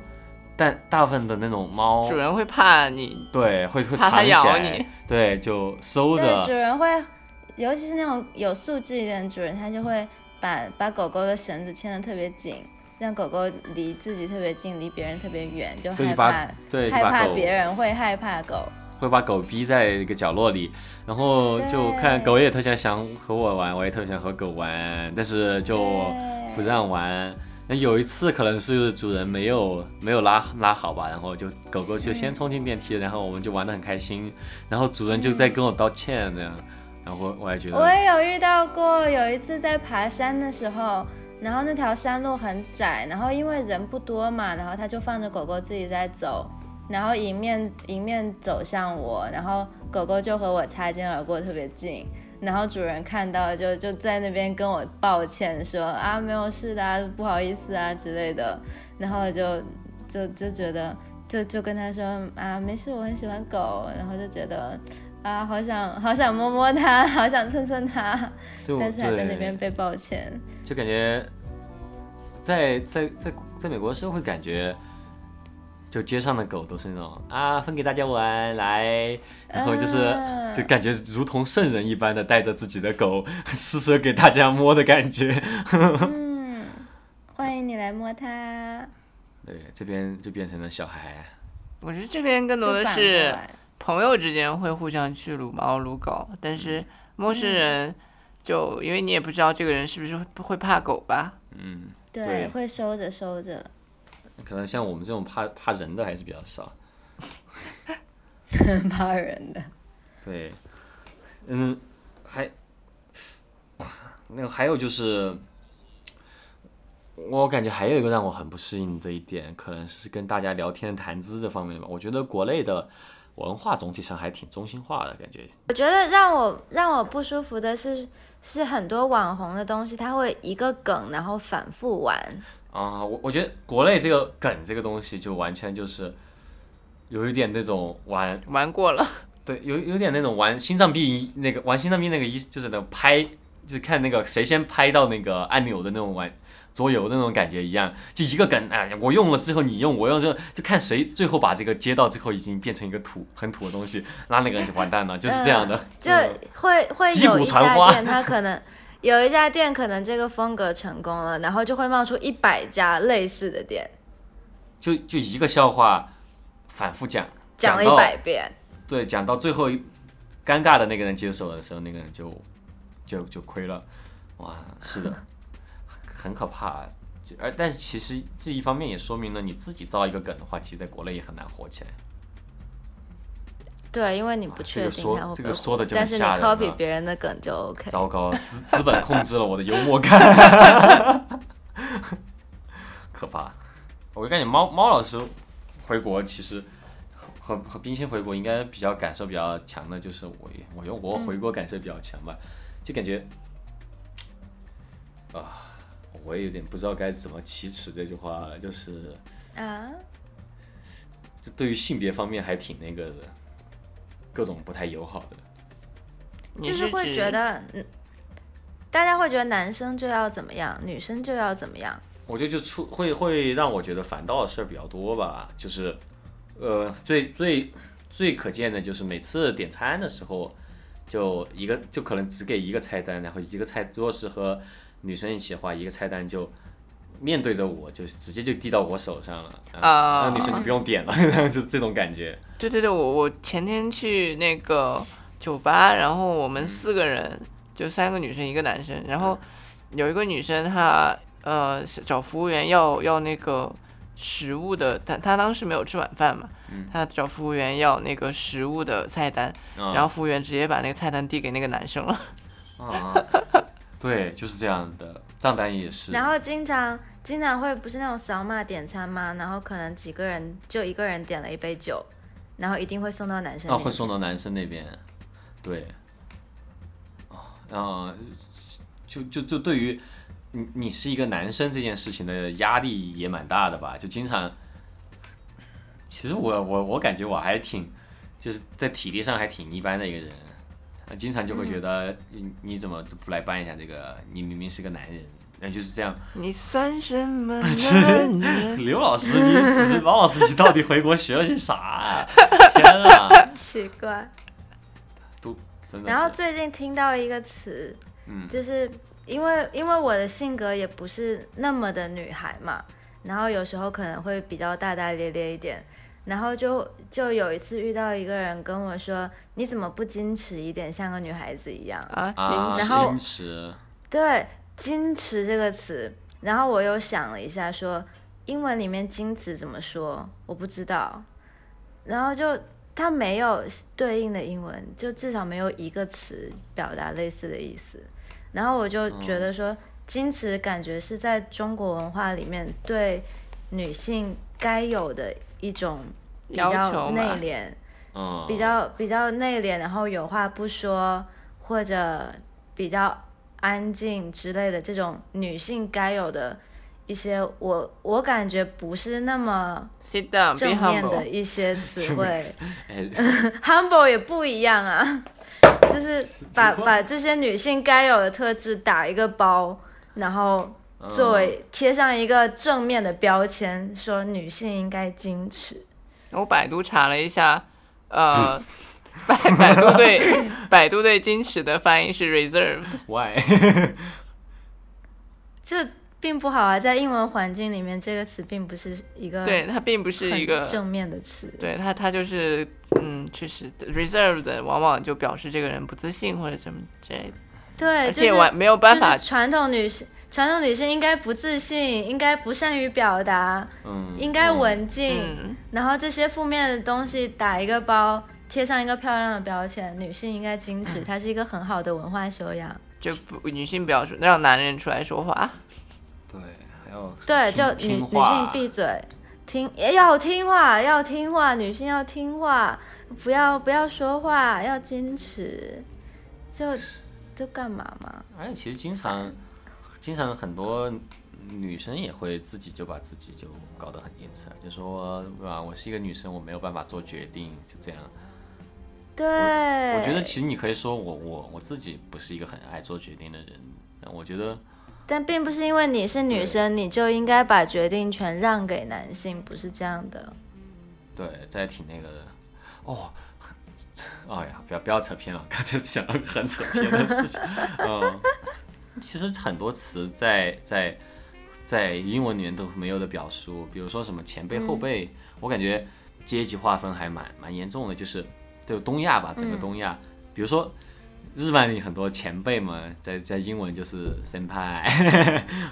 但大部分的那种猫，主人会怕你，对，会会藏起来，对，就收着。主人会，尤其是那种有素质一点的主人，他就会把把狗狗的绳子牵得特别紧，让狗狗离自己特别近，离别人特别远，就害怕，对，害怕别人会害怕狗，会把狗逼在一个角落里，然后就看狗也特别想和我玩，我也特别想和狗玩，但是就不让玩。那有一次可能是主人没有没有拉拉好吧，然后就狗狗就先冲进电梯，然后我们就玩得很开心，然后主人就在跟我道歉那样，然后我也觉得我也有遇到过，有一次在爬山的时候，然后那条山路很窄，然后因为人不多嘛，然后他就放着狗狗自己在走，然后迎面迎面走向我，然后狗狗就和我擦肩而过，特别近。然后主人看到就就在那边跟我抱歉说啊没有事的不好意思啊之类的，然后就就就觉得就就跟他说啊没事我很喜欢狗，然后就觉得啊好想好想摸摸它，好想蹭蹭它，但是还在那边被抱歉，就感觉在在在在美国时候会感觉。就街上的狗都是那种啊，分给大家玩来，然后就是就感觉如同圣人一般的带着自己的狗 <laughs> 施舍给大家摸的感觉。<laughs> 嗯，欢迎你来摸它。对，这边就变成了小孩。我觉得这边更多的是朋友之间会互相去撸猫撸狗，但是陌生人就因为你也不知道这个人是不是会怕狗吧？嗯，对，会收着收着。可能像我们这种怕怕人的还是比较少，<laughs> 怕人的。对，嗯，还那个还有就是，我感觉还有一个让我很不适应的一点，可能是跟大家聊天谈资这方面吧。我觉得国内的文化总体上还挺中心化的感觉。我觉得让我让我不舒服的是，是很多网红的东西，他会一个梗然后反复玩。啊，我我觉得国内这个梗这个东西就完全就是有一点那种玩玩过了，对，有有点那种玩心脏病那个玩心脏病那个一就是那拍就是看那个谁先拍到那个按钮的那种玩桌游那种感觉一样，就一个梗哎，我用了之后你用，我用之后就看谁最后把这个接到之后已经变成一个土很土的东西，那那个人就完蛋了，就是这样的，就会会有一家店他可能。有一家店可能这个风格成功了，然后就会冒出一百家类似的店，就就一个笑话反复讲，讲了一百遍，对，讲到最后一尴尬的那个人接手的时候，那个人就就就亏了，哇，是的，很可怕，而但是其实这一方面也说明了你自己造一个梗的话，其实在国内也很难火起来。对，因为你不确定他会不会，但是你 copy 别人的梗就 OK。糟糕，资 <laughs> 资本控制了我的幽默感，<laughs> 可怕。我就感觉猫猫老师回国，其实和和冰心回国应该比较感受比较强的，就是我我用我回国感受比较强吧，就感觉啊，我也有点不知道该怎么启齿这句话了，就是啊，这对于性别方面还挺那个的。各种不太友好的，就是会觉得，嗯，大家会觉得男生就要怎么样，女生就要怎么样。我觉得就出会会让我觉得烦躁的事儿比较多吧，就是，呃，最最最可见的就是每次点餐的时候，就一个就可能只给一个菜单，然后一个菜如果是和女生一起的话，一个菜单就。面对着我，就直接就递到我手上了啊！那女生就不用点了，<laughs> 就是这种感觉。对对对，我我前天去那个酒吧，然后我们四个人，就三个女生一个男生，然后有一个女生她呃找服务员要要那个食物的，她她当时没有吃晚饭嘛，她找服务员要那个食物的菜单，然后服务员直接把那个菜单递给那个男生了。啊，对，就是这样的，账单也是。然后经常经常会不是那种扫码点餐吗？然后可能几个人就一个人点了一杯酒，然后一定会送到男生。哦，会送到男生那边，对。啊，就就就对于你你是一个男生这件事情的压力也蛮大的吧？就经常，其实我我我感觉我还挺就是在体力上还挺一般的一个人，经常就会觉得你你怎么不来办一下这个？你明明是个男人，那就是这样。你算什么男人？刘老师，你不是王老师，你到底回国学了些啥？啊 <laughs> 天啊！奇怪。都真的。然后最近听到一个词，嗯，就是因为因为我的性格也不是那么的女孩嘛，然后有时候可能会比较大大咧咧一点，然后就就有一次遇到一个人跟我说，你怎么不矜持一点，像个女孩子一样啊？矜持，对，矜持这个词，然后我又想了一下，说英文里面矜持怎么说？我不知道，然后就。它没有对应的英文，就至少没有一个词表达类似的意思。然后我就觉得说，矜持感觉是在中国文化里面对女性该有的一种比较内敛，比较比较内敛，然后有话不说或者比较安静之类的这种女性该有的。一些我我感觉不是那么正面的一些词汇，<laughs> humble 也不一样啊，就是把把这些女性该有的特质打一个包，然后作为贴上一个正面的标签，说女性应该矜持。我百度查了一下，呃，<laughs> 百百度对 <laughs> 百度对矜持的翻译是 reserved。Why？<laughs> 这。并不好啊，在英文环境里面，这个词并不是一个对它并不是一个正面的词。对它，它就是嗯，确实 reserved 往往就表示这个人不自信或者怎么之类的。对，而且完没有办法。传统女性，传统女性应该不自信，应该不善于表达，嗯，应该文静。然后这些负面的东西打一个包，贴上一个漂亮的标签，女性应该矜持，它是一个很好的文化修养。就不女性表述让男人出来说话。对，还有对，就女女性闭嘴，听要听话，要听话，女性要听话，不要不要说话，要矜持，就就干嘛嘛？而且其实经常经常很多女生也会自己就把自己就搞得很矜持，就说对吧？我是一个女生，我没有办法做决定，就这样。对，我觉得其实你可以说我我我自己不是一个很爱做决定的人，我觉得。但并不是因为你是女生，你就应该把决定权让给男性，不是这样的。对，这也挺那个的。哦，<laughs> 哎呀，不要不要扯偏了，刚才讲了很扯偏的事情。嗯，其实很多词在在在英文里面都没有的表述，比如说什么前辈后辈，我感觉阶级划分还蛮蛮严重的，就是就东亚吧，整个东亚，比如说。日漫里很多前辈嘛，在在英文就是先派，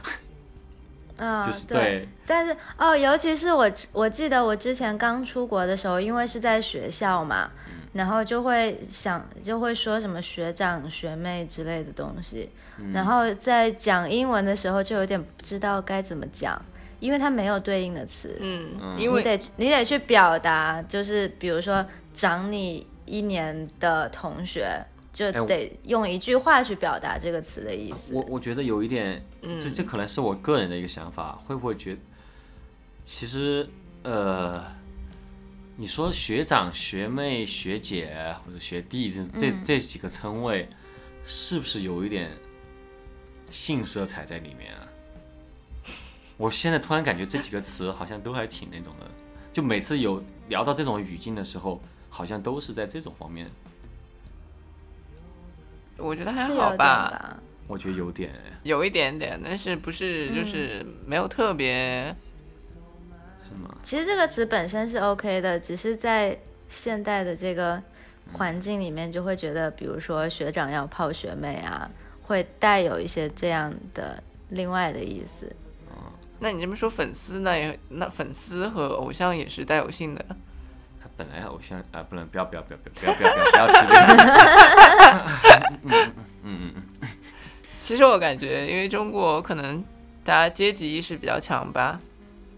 <laughs> 嗯，就是对。但是哦，尤其是我我记得我之前刚出国的时候，因为是在学校嘛，然后就会想就会说什么学长学妹之类的东西，然后在讲英文的时候就有点不知道该怎么讲，因为它没有对应的词，嗯，因为你得你得去表达，就是比如说长你一年的同学。就得用一句话去表达这个词的意思。我我觉得有一点，这这可能是我个人的一个想法，会不会觉得？其实，呃，你说学长、学妹、学姐或者学弟这这这几个称谓，是不是有一点性色彩在里面啊？我现在突然感觉这几个词好像都还挺那种的，就每次有聊到这种语境的时候，好像都是在这种方面。我觉得还好吧，我觉得有点，有一点点，但是不是就是没有特别，是吗？其实这个词本身是 OK 的，只是在现代的这个环境里面，就会觉得，比如说学长要泡学妹啊，会带有一些这样的另外的意思。那你这么说粉丝那也那粉丝和偶像也是带有性的。他本来偶像啊，不能不要不要不要不要不要不要不要提这个。嗯嗯嗯嗯。其实我感觉，因为中国可能大家阶级意识比较强吧。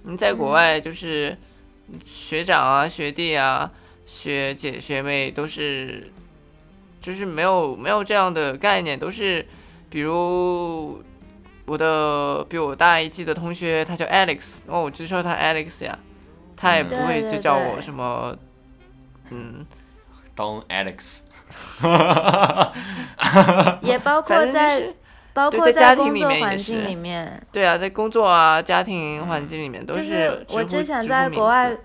你在国外就是学长啊、学弟啊、学姐、学妹都是，就是没有没有这样的概念，都是比如。我的比我大一届的同学，他叫 Alex，哦，我就叫他 Alex 呀，他也不会就叫我什么，嗯，Don Alex，也包括在包括在工作环境里面，对啊，在工作啊家庭环境里面都是。我之前在国外，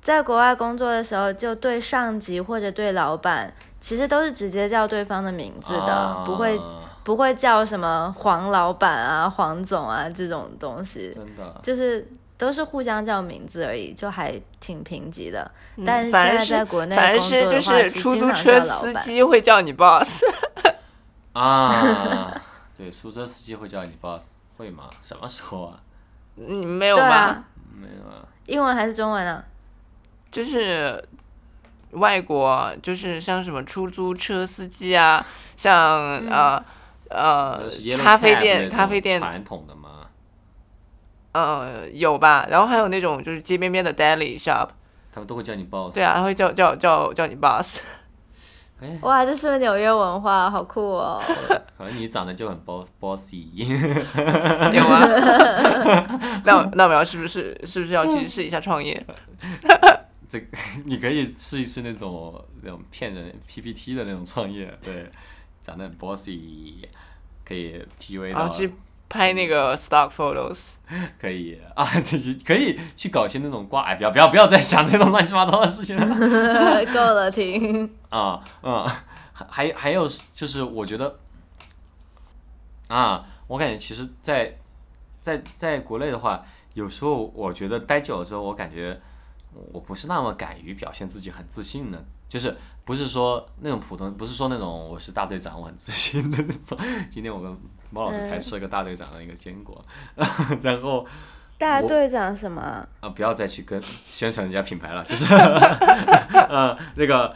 在国外工作的时候，就对上级或者对老板，其实都是直接叫对方的名字的，不会。不会叫什么黄老板啊、黄总啊这种东西，真的就是都是互相叫名字而已，就还挺平级的。但是现在在国内工作的话，出租车司机会叫你 boss。啊，对，出租车司机会叫你 boss，会吗？什么时候啊？嗯没有吧？没有啊。英文还是中文啊？就是外国，就是像什么出租车司机啊，像呃。呃，咖啡店，咖啡店传统的吗？呃，有吧。然后还有那种就是街边边的 deli shop，他们都会叫你 boss。对啊，他会叫叫叫叫你 boss。哇，这是不是纽约文化？好酷哦！<laughs> 可能你长得就很 boss bossy。<laughs> 有吗。那 <laughs> 那我要是不是是不是要去试一下创业？这你可以试一试那种那种骗人 PPT 的那种创业，对。长得很 bossy，可以 P V 到。去拍那个 stock photos。可以啊，这 <laughs> 可以去搞些那种挂，哎，不要不要不要再想这种乱七八糟的事情了。<laughs> 够了，停。啊嗯，还还还有就是，我觉得啊，我感觉其实，在在在国内的话，有时候我觉得待久了之后，我感觉我不是那么敢于表现自己很自信的。就是不是说那种普通，不是说那种我是大队长，我很自信的那种。今天我跟猫老师才吃了个大队长的一个坚果，<laughs> 然后大队长什么？啊，不要再去跟宣传人家品牌了，就是 <laughs> 呃那个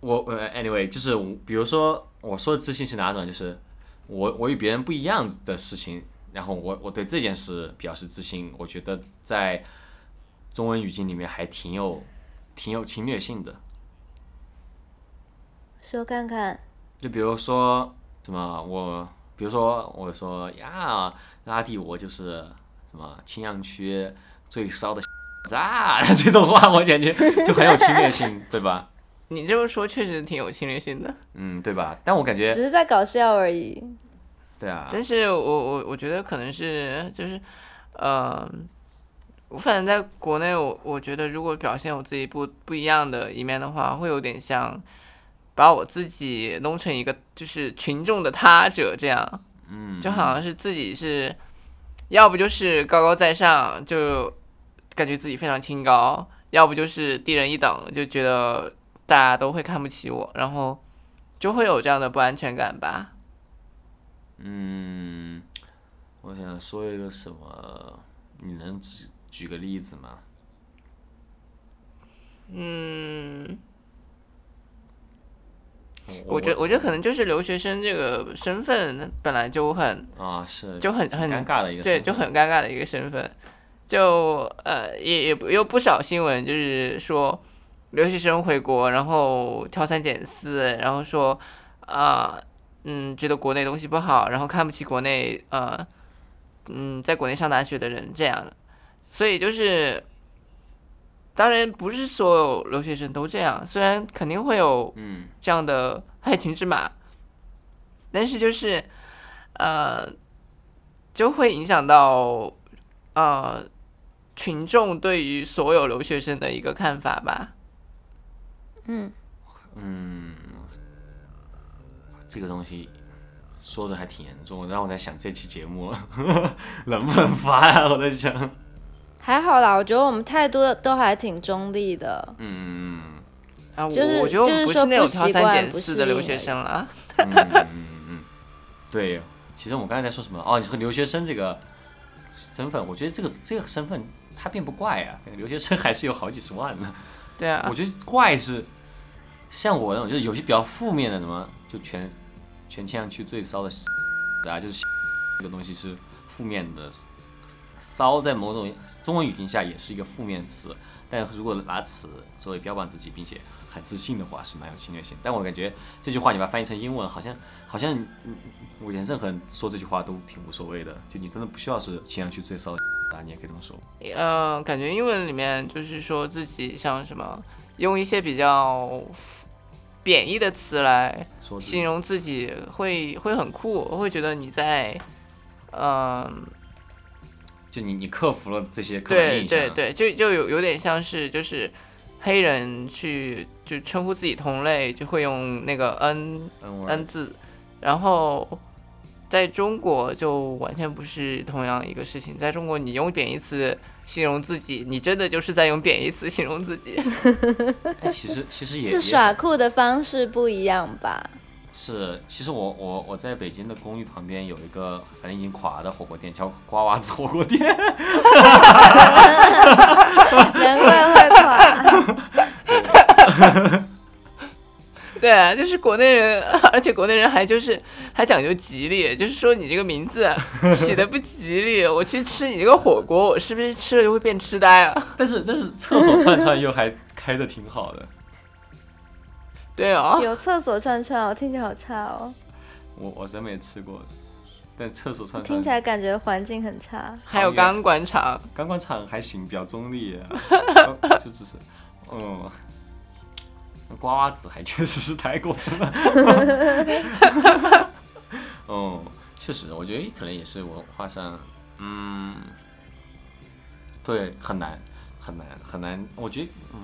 我呃 anyway 就是比如说我说的自信是哪种？就是我我与别人不一样的事情，然后我我对这件事表示自信，我觉得在中文语境里面还挺有挺有侵略性的。说看看，就比如说什么我，比如说我说呀，阿弟我就是什么青羊区最骚的 <laughs> 啊，<laughs> 这种话我简直就很有侵略性，对吧？你这么说确实挺有侵略性的，嗯，对吧？但我感觉只是在搞笑而已。对啊。但是我我我觉得可能是就是，呃，我反正在国内，我我觉得如果表现我自己不不一样的一面的话，会有点像。把我自己弄成一个就是群众的他者，这样，嗯，就好像是自己是，要不就是高高在上，就感觉自己非常清高；要不就是低人一等，就觉得大家都会看不起我，然后就会有这样的不安全感吧。嗯，我想说一个什么？你能举举个例子吗？嗯。我觉我觉得可能就是留学生这个身份本来就很啊是就很很尴尬的一个对就很尴尬的一个身份，就呃也也有不少新闻就是说留学生回国然后挑三拣四，然后说啊嗯觉得国内东西不好，然后看不起国内呃嗯在国内上大学的人这样，所以就是。当然不是所有留学生都这样，虽然肯定会有嗯这样的 <laughs> 害群之马，但是就是呃就会影响到呃群众对于所有留学生的一个看法吧。嗯嗯，这个东西说的还挺严重，让我在想这期节目能 <laughs> 不能发呀？我在想。还好啦，我觉得我们态度都还挺中立的。嗯啊，就是我觉得我们不是那种挑三拣四的留学生了。嗯嗯嗯，对，其实我们刚才在说什么？哦，你说留学生这个身份，我觉得这个这个身份它并不怪啊，这个留学生还是有好几十万呢。对啊，我觉得怪是像我那种，就是有些比较负面的什么，就全全倾向去最骚的啊，就是 <laughs> 这个东西是负面的，骚在某种中文语境下也是一个负面词，但如果拿此作为标榜自己，并且很自信的话，是蛮有侵略性。但我感觉这句话你把它翻译成英文，好像好像我连任何人说这句话都挺无所谓的，就你真的不需要是倾向去最骚的啊，你也可以这么说。嗯，感觉英文里面就是说自己像什么，用一些比较贬义的词来形容自己，会会很酷，会觉得你在，嗯。就你，你克服了这些刻板印象。对对对，就就有有点像是，就是黑人去就称呼自己同类，就会用那个 n n 字，然后在中国就完全不是同样一个事情。在中国，你用贬义词形容自己，你真的就是在用贬义词形容自己。<laughs> 其实其实也是耍酷的方式不一样吧。是，其实我我我在北京的公寓旁边有一个反正已经垮的火锅店，叫瓜娃子火锅店。<laughs> 难怪会垮。<laughs> 对啊，就是国内人，而且国内人还就是还讲究吉利，就是说你这个名字起的不吉利，我去吃你这个火锅，我是不是吃了就会变痴呆啊？但是但是厕所串串又还开的挺好的。对啊，有厕所串串，我听起来好差哦。我我真没吃过，但厕所串串听起来感觉环境很差。还有钢管厂，钢管厂还行，比较中立，<laughs> 就只是，嗯，瓜娃子还确实是太过分了。嗯，<laughs> 确实，我觉得可能也是文化上，嗯，对，很难，很难，很难。我觉得，嗯。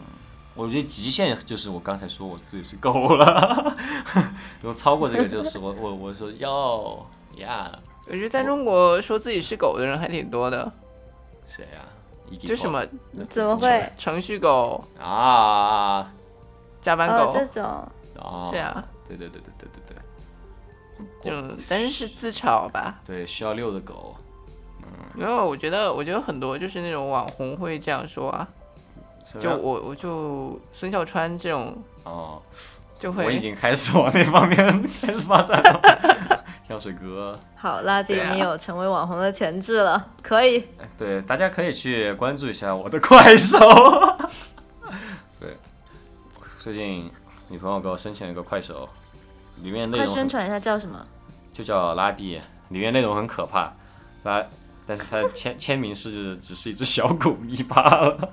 我觉得极限就是我刚才说我自己是狗了，<laughs> 如果超过这个就是我我我说要呀。我觉得在中国说自己是狗的人还挺多的。谁呀？就什么？怎么会？程序狗啊，加班狗这种。啊。对啊。对对对对对对对。就但是是自嘲吧？对，需要遛的狗。嗯。没有，我觉得我觉得很多就是那种网红会这样说啊。就我我就孙笑川这种哦，就会我已经开始往那方面 <laughs> 开始发展了。跳水哥，<laughs> 好，拉蒂，你有成为网红的潜质了，可以。对，大家可以去关注一下我的快手。<laughs> 对，最近女朋友给我申请了一个快手，里面内容快宣传一下叫什么？就叫拉弟，里面内容很可怕，拉，但是他签签名是只是一只小狗咪罢了。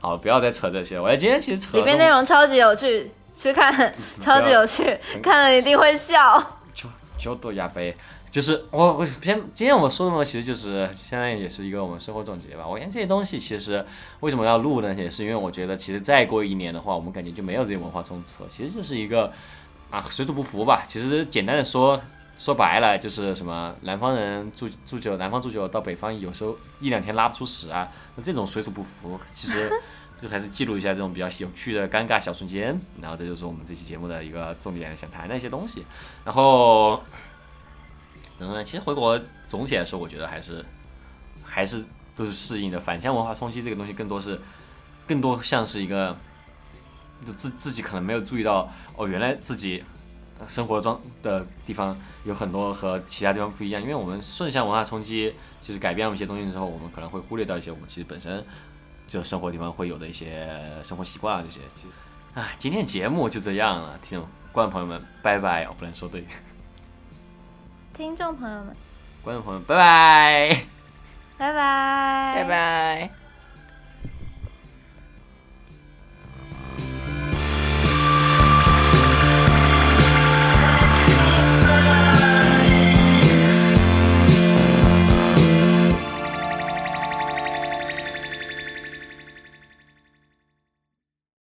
好，不要再扯这些。我今天其实扯里面内容超级有趣，去看，<laughs> 超级有趣，看了一定会笑。<laughs> 就就多压杯，就是我我先今天我说的嘛，其实就是现在也是一个我们生活总结吧。我看这些东西其实为什么要录呢？也是因为我觉得其实再过一年的话，我们感觉就没有这些文化冲突了。其实就是一个啊水土不服吧。其实简单的说说白了就是什么南方人住住久，南方住久到北方有时候一两天拉不出屎啊，那这种水土不服其实。就还是记录一下这种比较有趣的尴尬小瞬间，然后这就是我们这期节目的一个重点，想谈的一些东西。然后，嗯，其实回国总体来说，我觉得还是还是都是适应的。返乡文化冲击这个东西，更多是更多像是一个，就自自己可能没有注意到，哦，原来自己生活中的地方有很多和其他地方不一样。因为我们顺向文化冲击，就是改变了一些东西之后，我们可能会忽略掉一些我们其实本身。就生活地方会有的一些生活习惯啊，这些其实，哎，今天节目就这样了，听众观众朋友们，拜拜！我不能说对，听众朋友们，观众朋友们，拜拜，拜拜，拜拜。